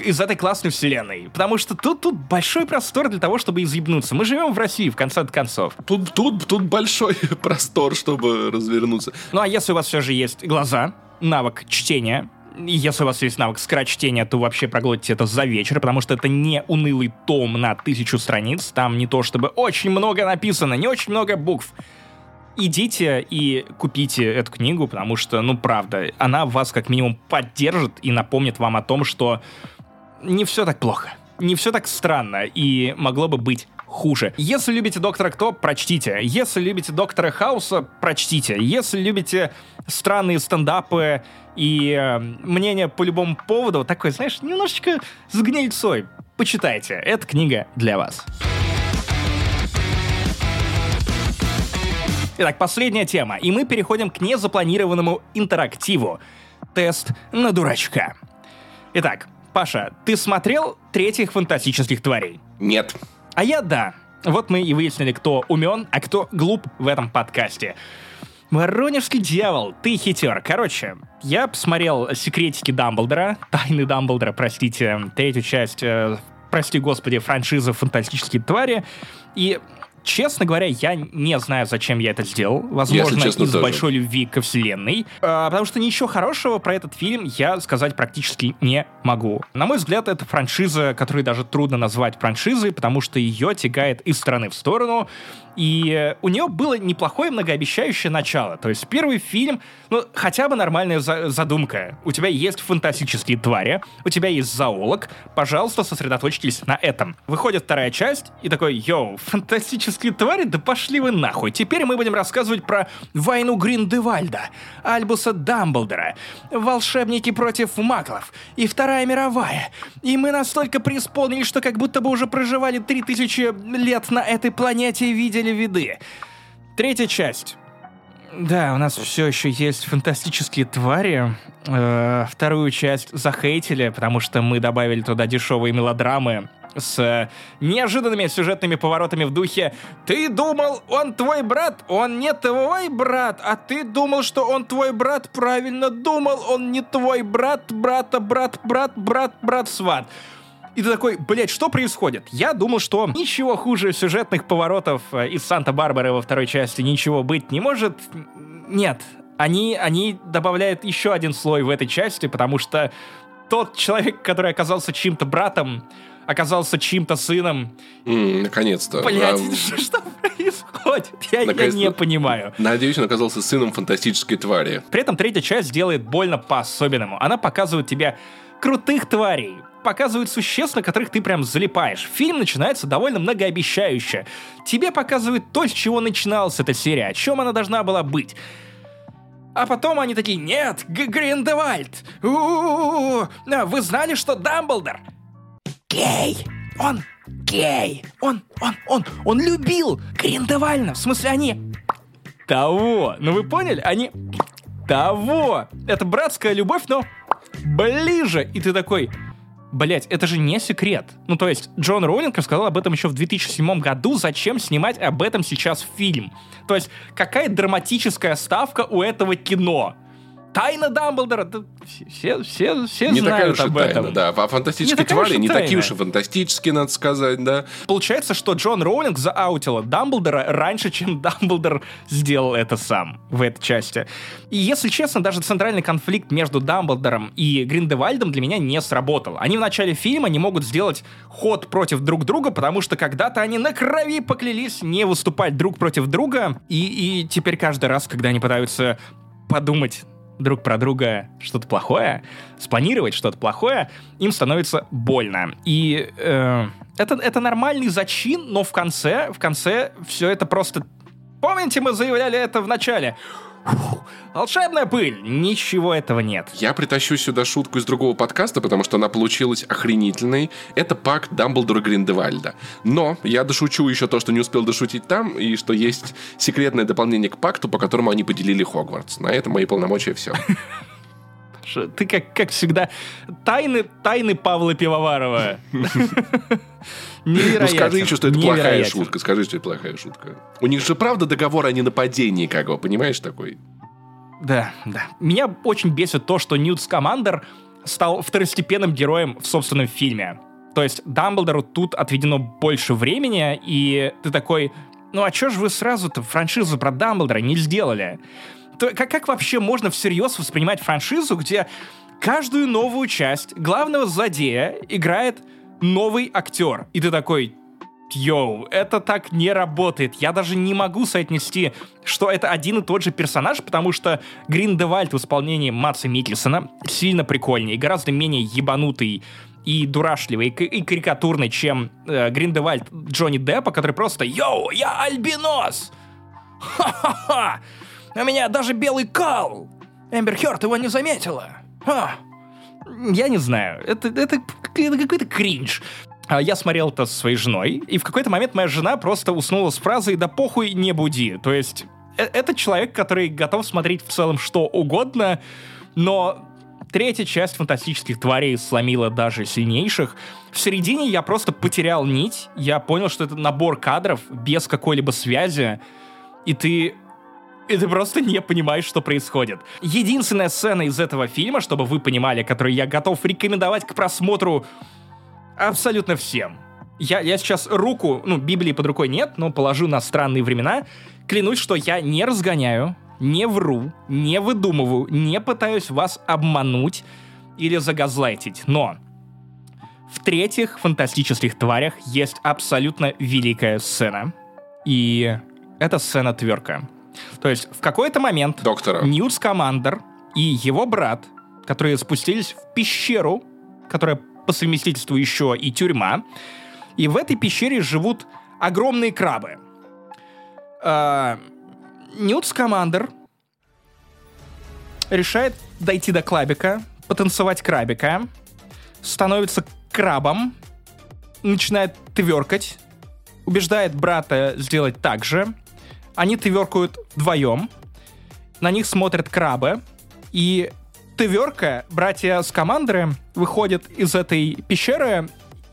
из этой классной вселенной. Потому что тут, тут большой простор для того, чтобы изъебнуться. Мы живем в России, в конце концов. Тут, тут, тут большой простор, чтобы развернуться. Ну а если у вас все же есть глаза, навык чтения, если у вас есть навык скорочтения, то вообще проглотите это за вечер, потому что это не унылый том на тысячу страниц. Там не то чтобы очень много написано, не очень много букв. Идите и купите эту книгу, потому что, ну правда, она вас как минимум поддержит и напомнит вам о том, что не все так плохо. Не все так странно, и могло бы быть хуже. Если любите Доктора Кто, прочтите. Если любите Доктора Хауса, прочтите. Если любите странные стендапы и э, мнение по любому поводу, такой, знаешь, немножечко с гнильцой, почитайте. Эта книга для вас. Итак, последняя тема, и мы переходим к незапланированному интерактиву. Тест на дурачка. Итак, Паша, ты смотрел третьих фантастических тварей? Нет. А я да. Вот мы и выяснили, кто умен, а кто глуп в этом подкасте. Воронежский дьявол, ты хитер. Короче, я посмотрел секретики Дамблдора, тайны Дамблдора, простите, третью часть, э, прости господи, франшизы «Фантастические твари», и честно говоря, я не знаю, зачем я это сделал. Возможно, честно, из тоже. большой любви ко вселенной. А, потому что ничего хорошего про этот фильм я сказать практически не могу. На мой взгляд, это франшиза, которую даже трудно назвать франшизой, потому что ее тягает из стороны в сторону. И э, у нее было неплохое многообещающее начало. То есть первый фильм, ну, хотя бы нормальная за- задумка. У тебя есть фантастические твари, у тебя есть зоолог. Пожалуйста, сосредоточьтесь на этом. Выходит вторая часть, и такой, йоу, фантастические твари, да пошли вы нахуй. Теперь мы будем рассказывать про войну Гриндевальда, Альбуса Дамблдора, волшебники против маклов и Вторая мировая. И мы настолько преисполнились, что как будто бы уже проживали 3000 лет на этой планете и видели виды. Третья часть. Да, у нас все еще есть фантастические твари. Э, вторую часть захейтили, потому что мы добавили туда дешевые мелодрамы с неожиданными сюжетными поворотами в духе «Ты думал, он твой брат? Он не твой брат! А ты думал, что он твой брат? Правильно думал, он не твой брат, брата, брат, брат, брат, брат, сват!» И ты такой, блядь, что происходит? Я думал, что ничего хуже сюжетных поворотов э, из Санта-Барбары во второй части ничего быть не может. Нет. Они, они добавляют еще один слой в этой части, потому что тот человек, который оказался чьим-то братом, оказался чьим-то сыном. М, наконец-то. Блядь, А, что, что происходит? Я, я не понимаю. Надеюсь, он оказался сыном фантастической твари. При этом третья часть делает больно по-особенному. Она показывает тебе крутых тварей, показывает существ, на которых ты прям залипаешь. Фильм начинается довольно многообещающе. Тебе показывают то, с чего начиналась эта серия, о чем она должна была быть. А потом они такие, нет, Гриндевальд, у-у-у-у, а вы знали, что Дамблдор гей? Он гей, он, он, он, он любил Гриндевальда, в смысле они того. Ну вы поняли? Они того. Это братская любовь, но ближе. И ты такой, Блять, это же не секрет. Ну, то есть, Джон Роулинг рассказал об этом еще в 2007 году. Зачем снимать об этом сейчас фильм? То есть, какая драматическая ставка у этого кино? Тайна Дамблдора. Да все, все, все Не такая знают уж и об тайна, этом. да. А фантастические Не такая уж твари не такие уж и фантастические, надо сказать, да. Получается, что Джон Роулинг зааутила Дамблдора раньше, чем Дамблдор сделал это сам в этой части. И если честно, даже центральный конфликт между Дамблдором и Гриндевальдом для меня не сработал. Они в начале фильма не могут сделать ход против друг друга, потому что когда-то они на крови поклялись не выступать друг против друга, и, и теперь каждый раз, когда они пытаются подумать друг про друга что-то плохое, спланировать что-то плохое, им становится больно. И э, это, это нормальный зачин, но в конце, в конце все это просто... Помните, мы заявляли это в начале? Фу, волшебная пыль! Ничего этого нет. Я притащу сюда шутку из другого подкаста, потому что она получилась охренительной. Это пакт Дамблдора Гриндевальда. Но я дошучу еще то, что не успел дошутить там, и что есть секретное дополнение к пакту, по которому они поделили Хогвартс. На этом мои полномочия все. Ты, как, как всегда, тайны, тайны Павла Пивоварова. Невероятно. Ну скажи еще, что это плохая шутка. Скажи, что это плохая шутка. У них же правда договор о ненападении, как бы, понимаешь, такой? Да, да. Меня очень бесит то, что Ньют Скамандер стал второстепенным героем в собственном фильме. То есть Дамблдору тут отведено больше времени, и ты такой, ну а чё ж вы сразу-то франшизу про Дамблдора не сделали? То, как, как вообще можно всерьез воспринимать франшизу, где каждую новую часть главного злодея играет новый актер? И ты такой, Йоу, это так не работает. Я даже не могу соотнести, что это один и тот же персонаж, потому что Гриндевальд в исполнении Мадса Миккельсена сильно прикольнее, гораздо менее ебанутый и дурашливый, и, и карикатурный, чем э, Гриндевальд Джонни Деппа, который просто «Йоу, я альбинос!» «Ха-ха-ха! У меня даже белый кал! Эмбер Хёрд его не заметила!» Ха. Я не знаю, это, это, это какой-то кринж. А Я смотрел это со своей женой, и в какой-то момент моя жена просто уснула с фразой «да похуй, не буди». То есть э- это человек, который готов смотреть в целом что угодно, но третья часть фантастических тварей сломила даже сильнейших. В середине я просто потерял нить, я понял, что это набор кадров без какой-либо связи, и ты и ты просто не понимаешь, что происходит. Единственная сцена из этого фильма, чтобы вы понимали, которую я готов рекомендовать к просмотру абсолютно всем. я, я сейчас руку, ну, Библии под рукой нет, но положу на странные времена, клянусь, что я не разгоняю, не вру, не выдумываю, не пытаюсь вас обмануть или загазлайтить, но в третьих фантастических тварях есть абсолютно великая сцена. И это сцена тверка. То есть в какой-то момент Доктора. Ньют Скамандер и его брат, которые спустились в пещеру, которая по совместительству еще и тюрьма, и в этой пещере живут огромные крабы. А, Ньют Скамандер решает дойти до крабика, потанцевать крабика, становится крабом, начинает тверкать, убеждает брата сделать так же. Они тверкают вдвоем, на них смотрят крабы, и тверка, братья с командоры, выходят из этой пещеры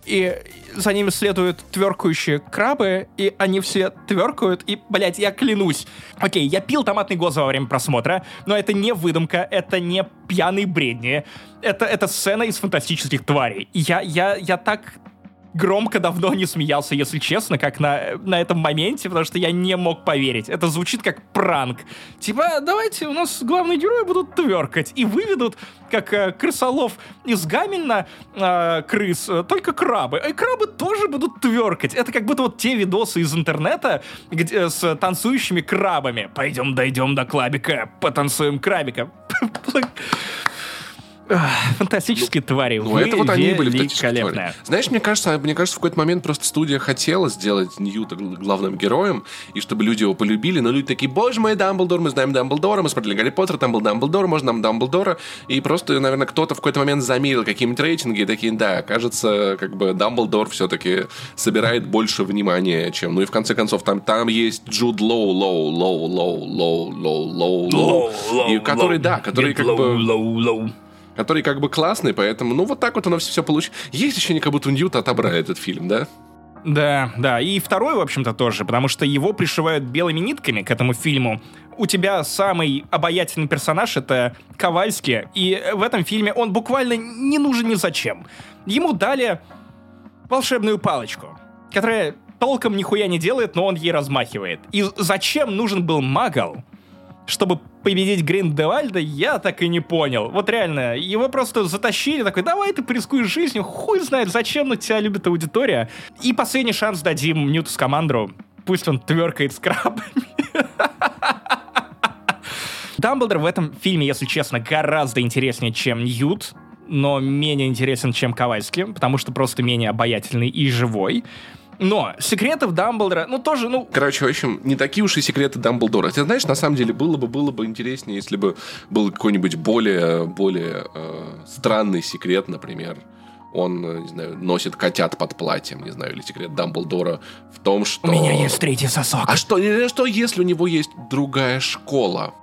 и за ними следуют тверкающие крабы, и они все тверкают, и, блядь, я клянусь. Окей, я пил томатный год во время просмотра, но это не выдумка, это не пьяные бредни. Это, это сцена из фантастических тварей. Я, я, я так громко давно не смеялся, если честно, как на, на этом моменте, потому что я не мог поверить. Это звучит как пранк. Типа, давайте, у нас главные герои будут тверкать и выведут, как э, крысолов из Гамельна э, крыс, э, только крабы. И крабы тоже будут тверкать. Это как будто вот те видосы из интернета где, с танцующими крабами. Пойдем дойдем до клабика, потанцуем крабика. Фантастические твари. Ну, это вот они были фантастические твари. Знаешь, мне кажется, мне кажется, в какой-то момент просто студия хотела сделать Ньюта главным героем, и чтобы люди его полюбили, но люди такие, боже мой, Дамблдор, мы знаем Дамблдора, мы смотрели Гарри Поттер, там был Дамблдор, можно нам Дамблдора, и просто, наверное, кто-то в какой-то момент замерил какие-нибудь рейтинги, и такие, да, кажется, как бы Дамблдор все-таки собирает больше внимания, чем... Ну и в конце концов, там, там есть Джуд Лоу, Лоу, Лоу, Лоу, Лоу, Лоу, Лоу, Лоу, и который, да, который как бы который как бы классный, поэтому, ну, вот так вот оно все, все получилось. Есть ощущение, как будто Ньюта отобрали этот фильм, да? Да, да. И второй, в общем-то, тоже, потому что его пришивают белыми нитками к этому фильму. У тебя самый обаятельный персонаж — это Ковальский, и в этом фильме он буквально не нужен ни зачем. Ему дали волшебную палочку, которая толком нихуя не делает, но он ей размахивает. И зачем нужен был Магал, чтобы победить Гриндевальда, я так и не понял. Вот реально, его просто затащили, такой, давай ты порискуешь жизнью, хуй знает зачем, но тебя любит аудитория. И последний шанс дадим Ньюту с командру. Пусть он тверкает с крабами. Дамблдор в этом фильме, если честно, гораздо интереснее, чем Ньют, но менее интересен, чем Ковальский, потому что просто менее обаятельный и живой. Но секретов Дамблдора, ну тоже, ну... Короче, в общем, не такие уж и секреты Дамблдора. Ты знаешь, на самом деле было бы, было бы интереснее, если бы был какой-нибудь более, более э, странный секрет, например. Он, э, не знаю, носит котят под платьем, не знаю, или секрет Дамблдора в том, что... У меня есть третий сосок. А что, что если у него есть другая школа?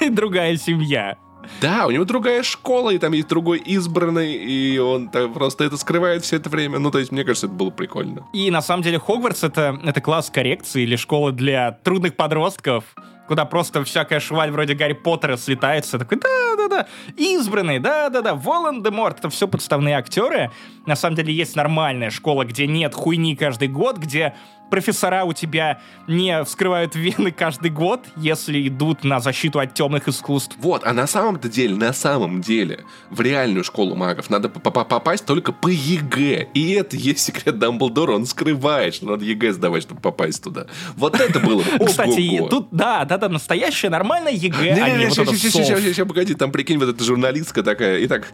И другая семья. Да, у него другая школа, и там есть другой избранный, и он так просто это скрывает все это время. Ну, то есть, мне кажется, это было прикольно. И на самом деле Хогвартс это, это класс коррекции или школа для трудных подростков, куда просто всякая шваль вроде Гарри Поттера слетается. Такой, да-да-да, избранный, да-да-да, Волан-де-Морт. Это все подставные актеры. На самом деле есть нормальная школа, где нет хуйни каждый год, где профессора у тебя не вскрывают вены каждый год, если идут на защиту от темных искусств. Вот, а на самом-то деле, на самом деле, в реальную школу магов надо попасть только по ЕГЭ. И это есть секрет Дамблдора, он скрывает, что надо ЕГЭ сдавать, чтобы попасть туда. Вот это было бы Кстати, тут, да, да, да, настоящее нормальное ЕГЭ, а не вот Сейчас, сейчас, погоди, там, прикинь, вот эта журналистка такая. Итак,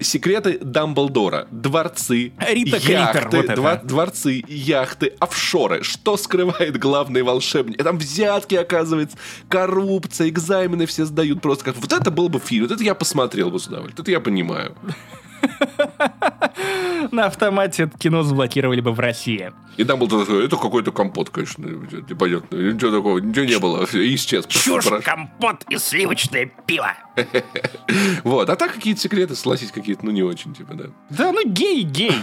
секреты Дамблдора, дворцы, яхты, дворцы, яхты, офшор партнеры. Что скрывает главный волшебник? Там взятки, оказывается, коррупция, экзамены все сдают просто как... Вот это был бы фильм. Вот это я посмотрел бы с удовольствием. Это я понимаю. На автомате это кино заблокировали бы в России. И там был такой, это какой-то компот, конечно, непонятно. Ничего такого, ничего не было, исчез. Чушь, компот и сливочное пиво. Вот, а так какие-то секреты, согласись, какие-то, ну, не очень, типа, да. Да, ну, гей, гей.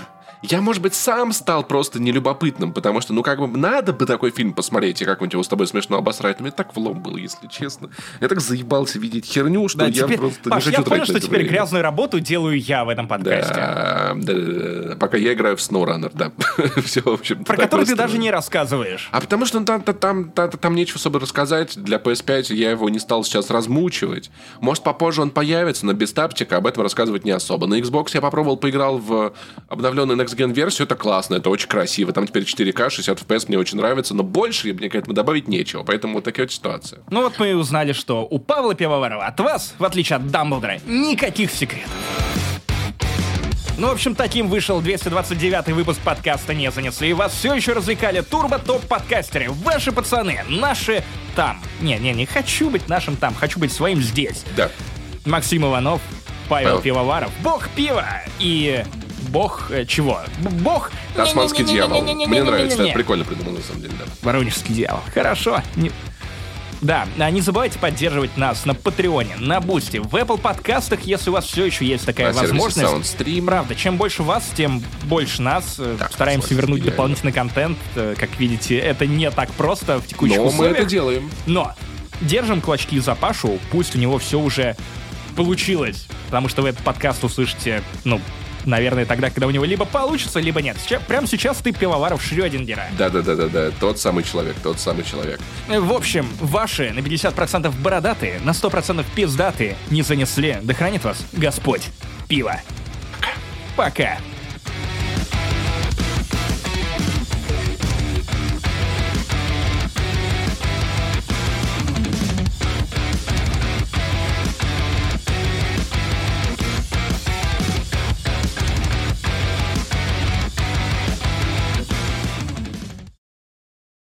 Я, может быть, сам стал просто нелюбопытным, потому что, ну, как бы, надо бы такой фильм посмотреть и как-нибудь его с тобой смешно обосрать. Но мне так влом было, если честно. Я так заебался видеть херню, что Да, я теперь- просто Паш, не я хочу понял, тратить что теперь время. грязную работу делаю я в этом подкасте. Да, да, да, да. Пока я играю в SnowRunner, да. Все, в общем Про который ты даже не рассказываешь. А потому что там, там, там, там, там нечего особо рассказать. Для PS5 я его не стал сейчас размучивать. Может, попозже он появится, но без тапчика об этом рассказывать не особо. На Xbox я попробовал, поиграл в обновленную Next Gen версию. Это классно, это очень красиво. Там теперь 4К, 60 FPS мне очень нравится, но больше мне к этому добавить нечего. Поэтому вот такая вот ситуация. Ну вот мы и узнали, что у Павла Пивоварова от вас, в отличие от Дамблдора, никаких секретов. Ну, в общем, таким вышел 229 выпуск подкаста «Не занесли». Вас все еще развлекали Турбо Топ подкастеры. Ваши пацаны, наши там. Не, не, не хочу быть нашим там, хочу быть своим здесь. Да. Максим Иванов, Павел Павел. Пивоваров, бог пива и бог э, чего? Бог... Османский дьявол. Мне нравится, это прикольно придумано на самом деле, да. Воронежский дьявол. Хорошо. Да, не забывайте поддерживать нас на Patreon е, на Boosty, в Apple подкастах, если у вас все еще есть такая на возможность. SoundStream. Правда, чем больше вас, тем больше нас. Так, Стараемся вернуть дополнительный контент. Как видите, это не так просто в текущих Но условиях. Но мы это делаем. Но держим клочки за Пашу, пусть у него все уже получилось, потому что вы этот подкаст услышите, ну, наверное, тогда, когда у него либо получится, либо нет. Сейчас, прямо сейчас ты пивоваров Шрёдингера. Да-да-да-да-да. Тот самый человек, тот самый человек. В общем, ваши на 50% бородатые, на 100% пиздатые не занесли. Да хранит вас Господь. Пиво. Пока.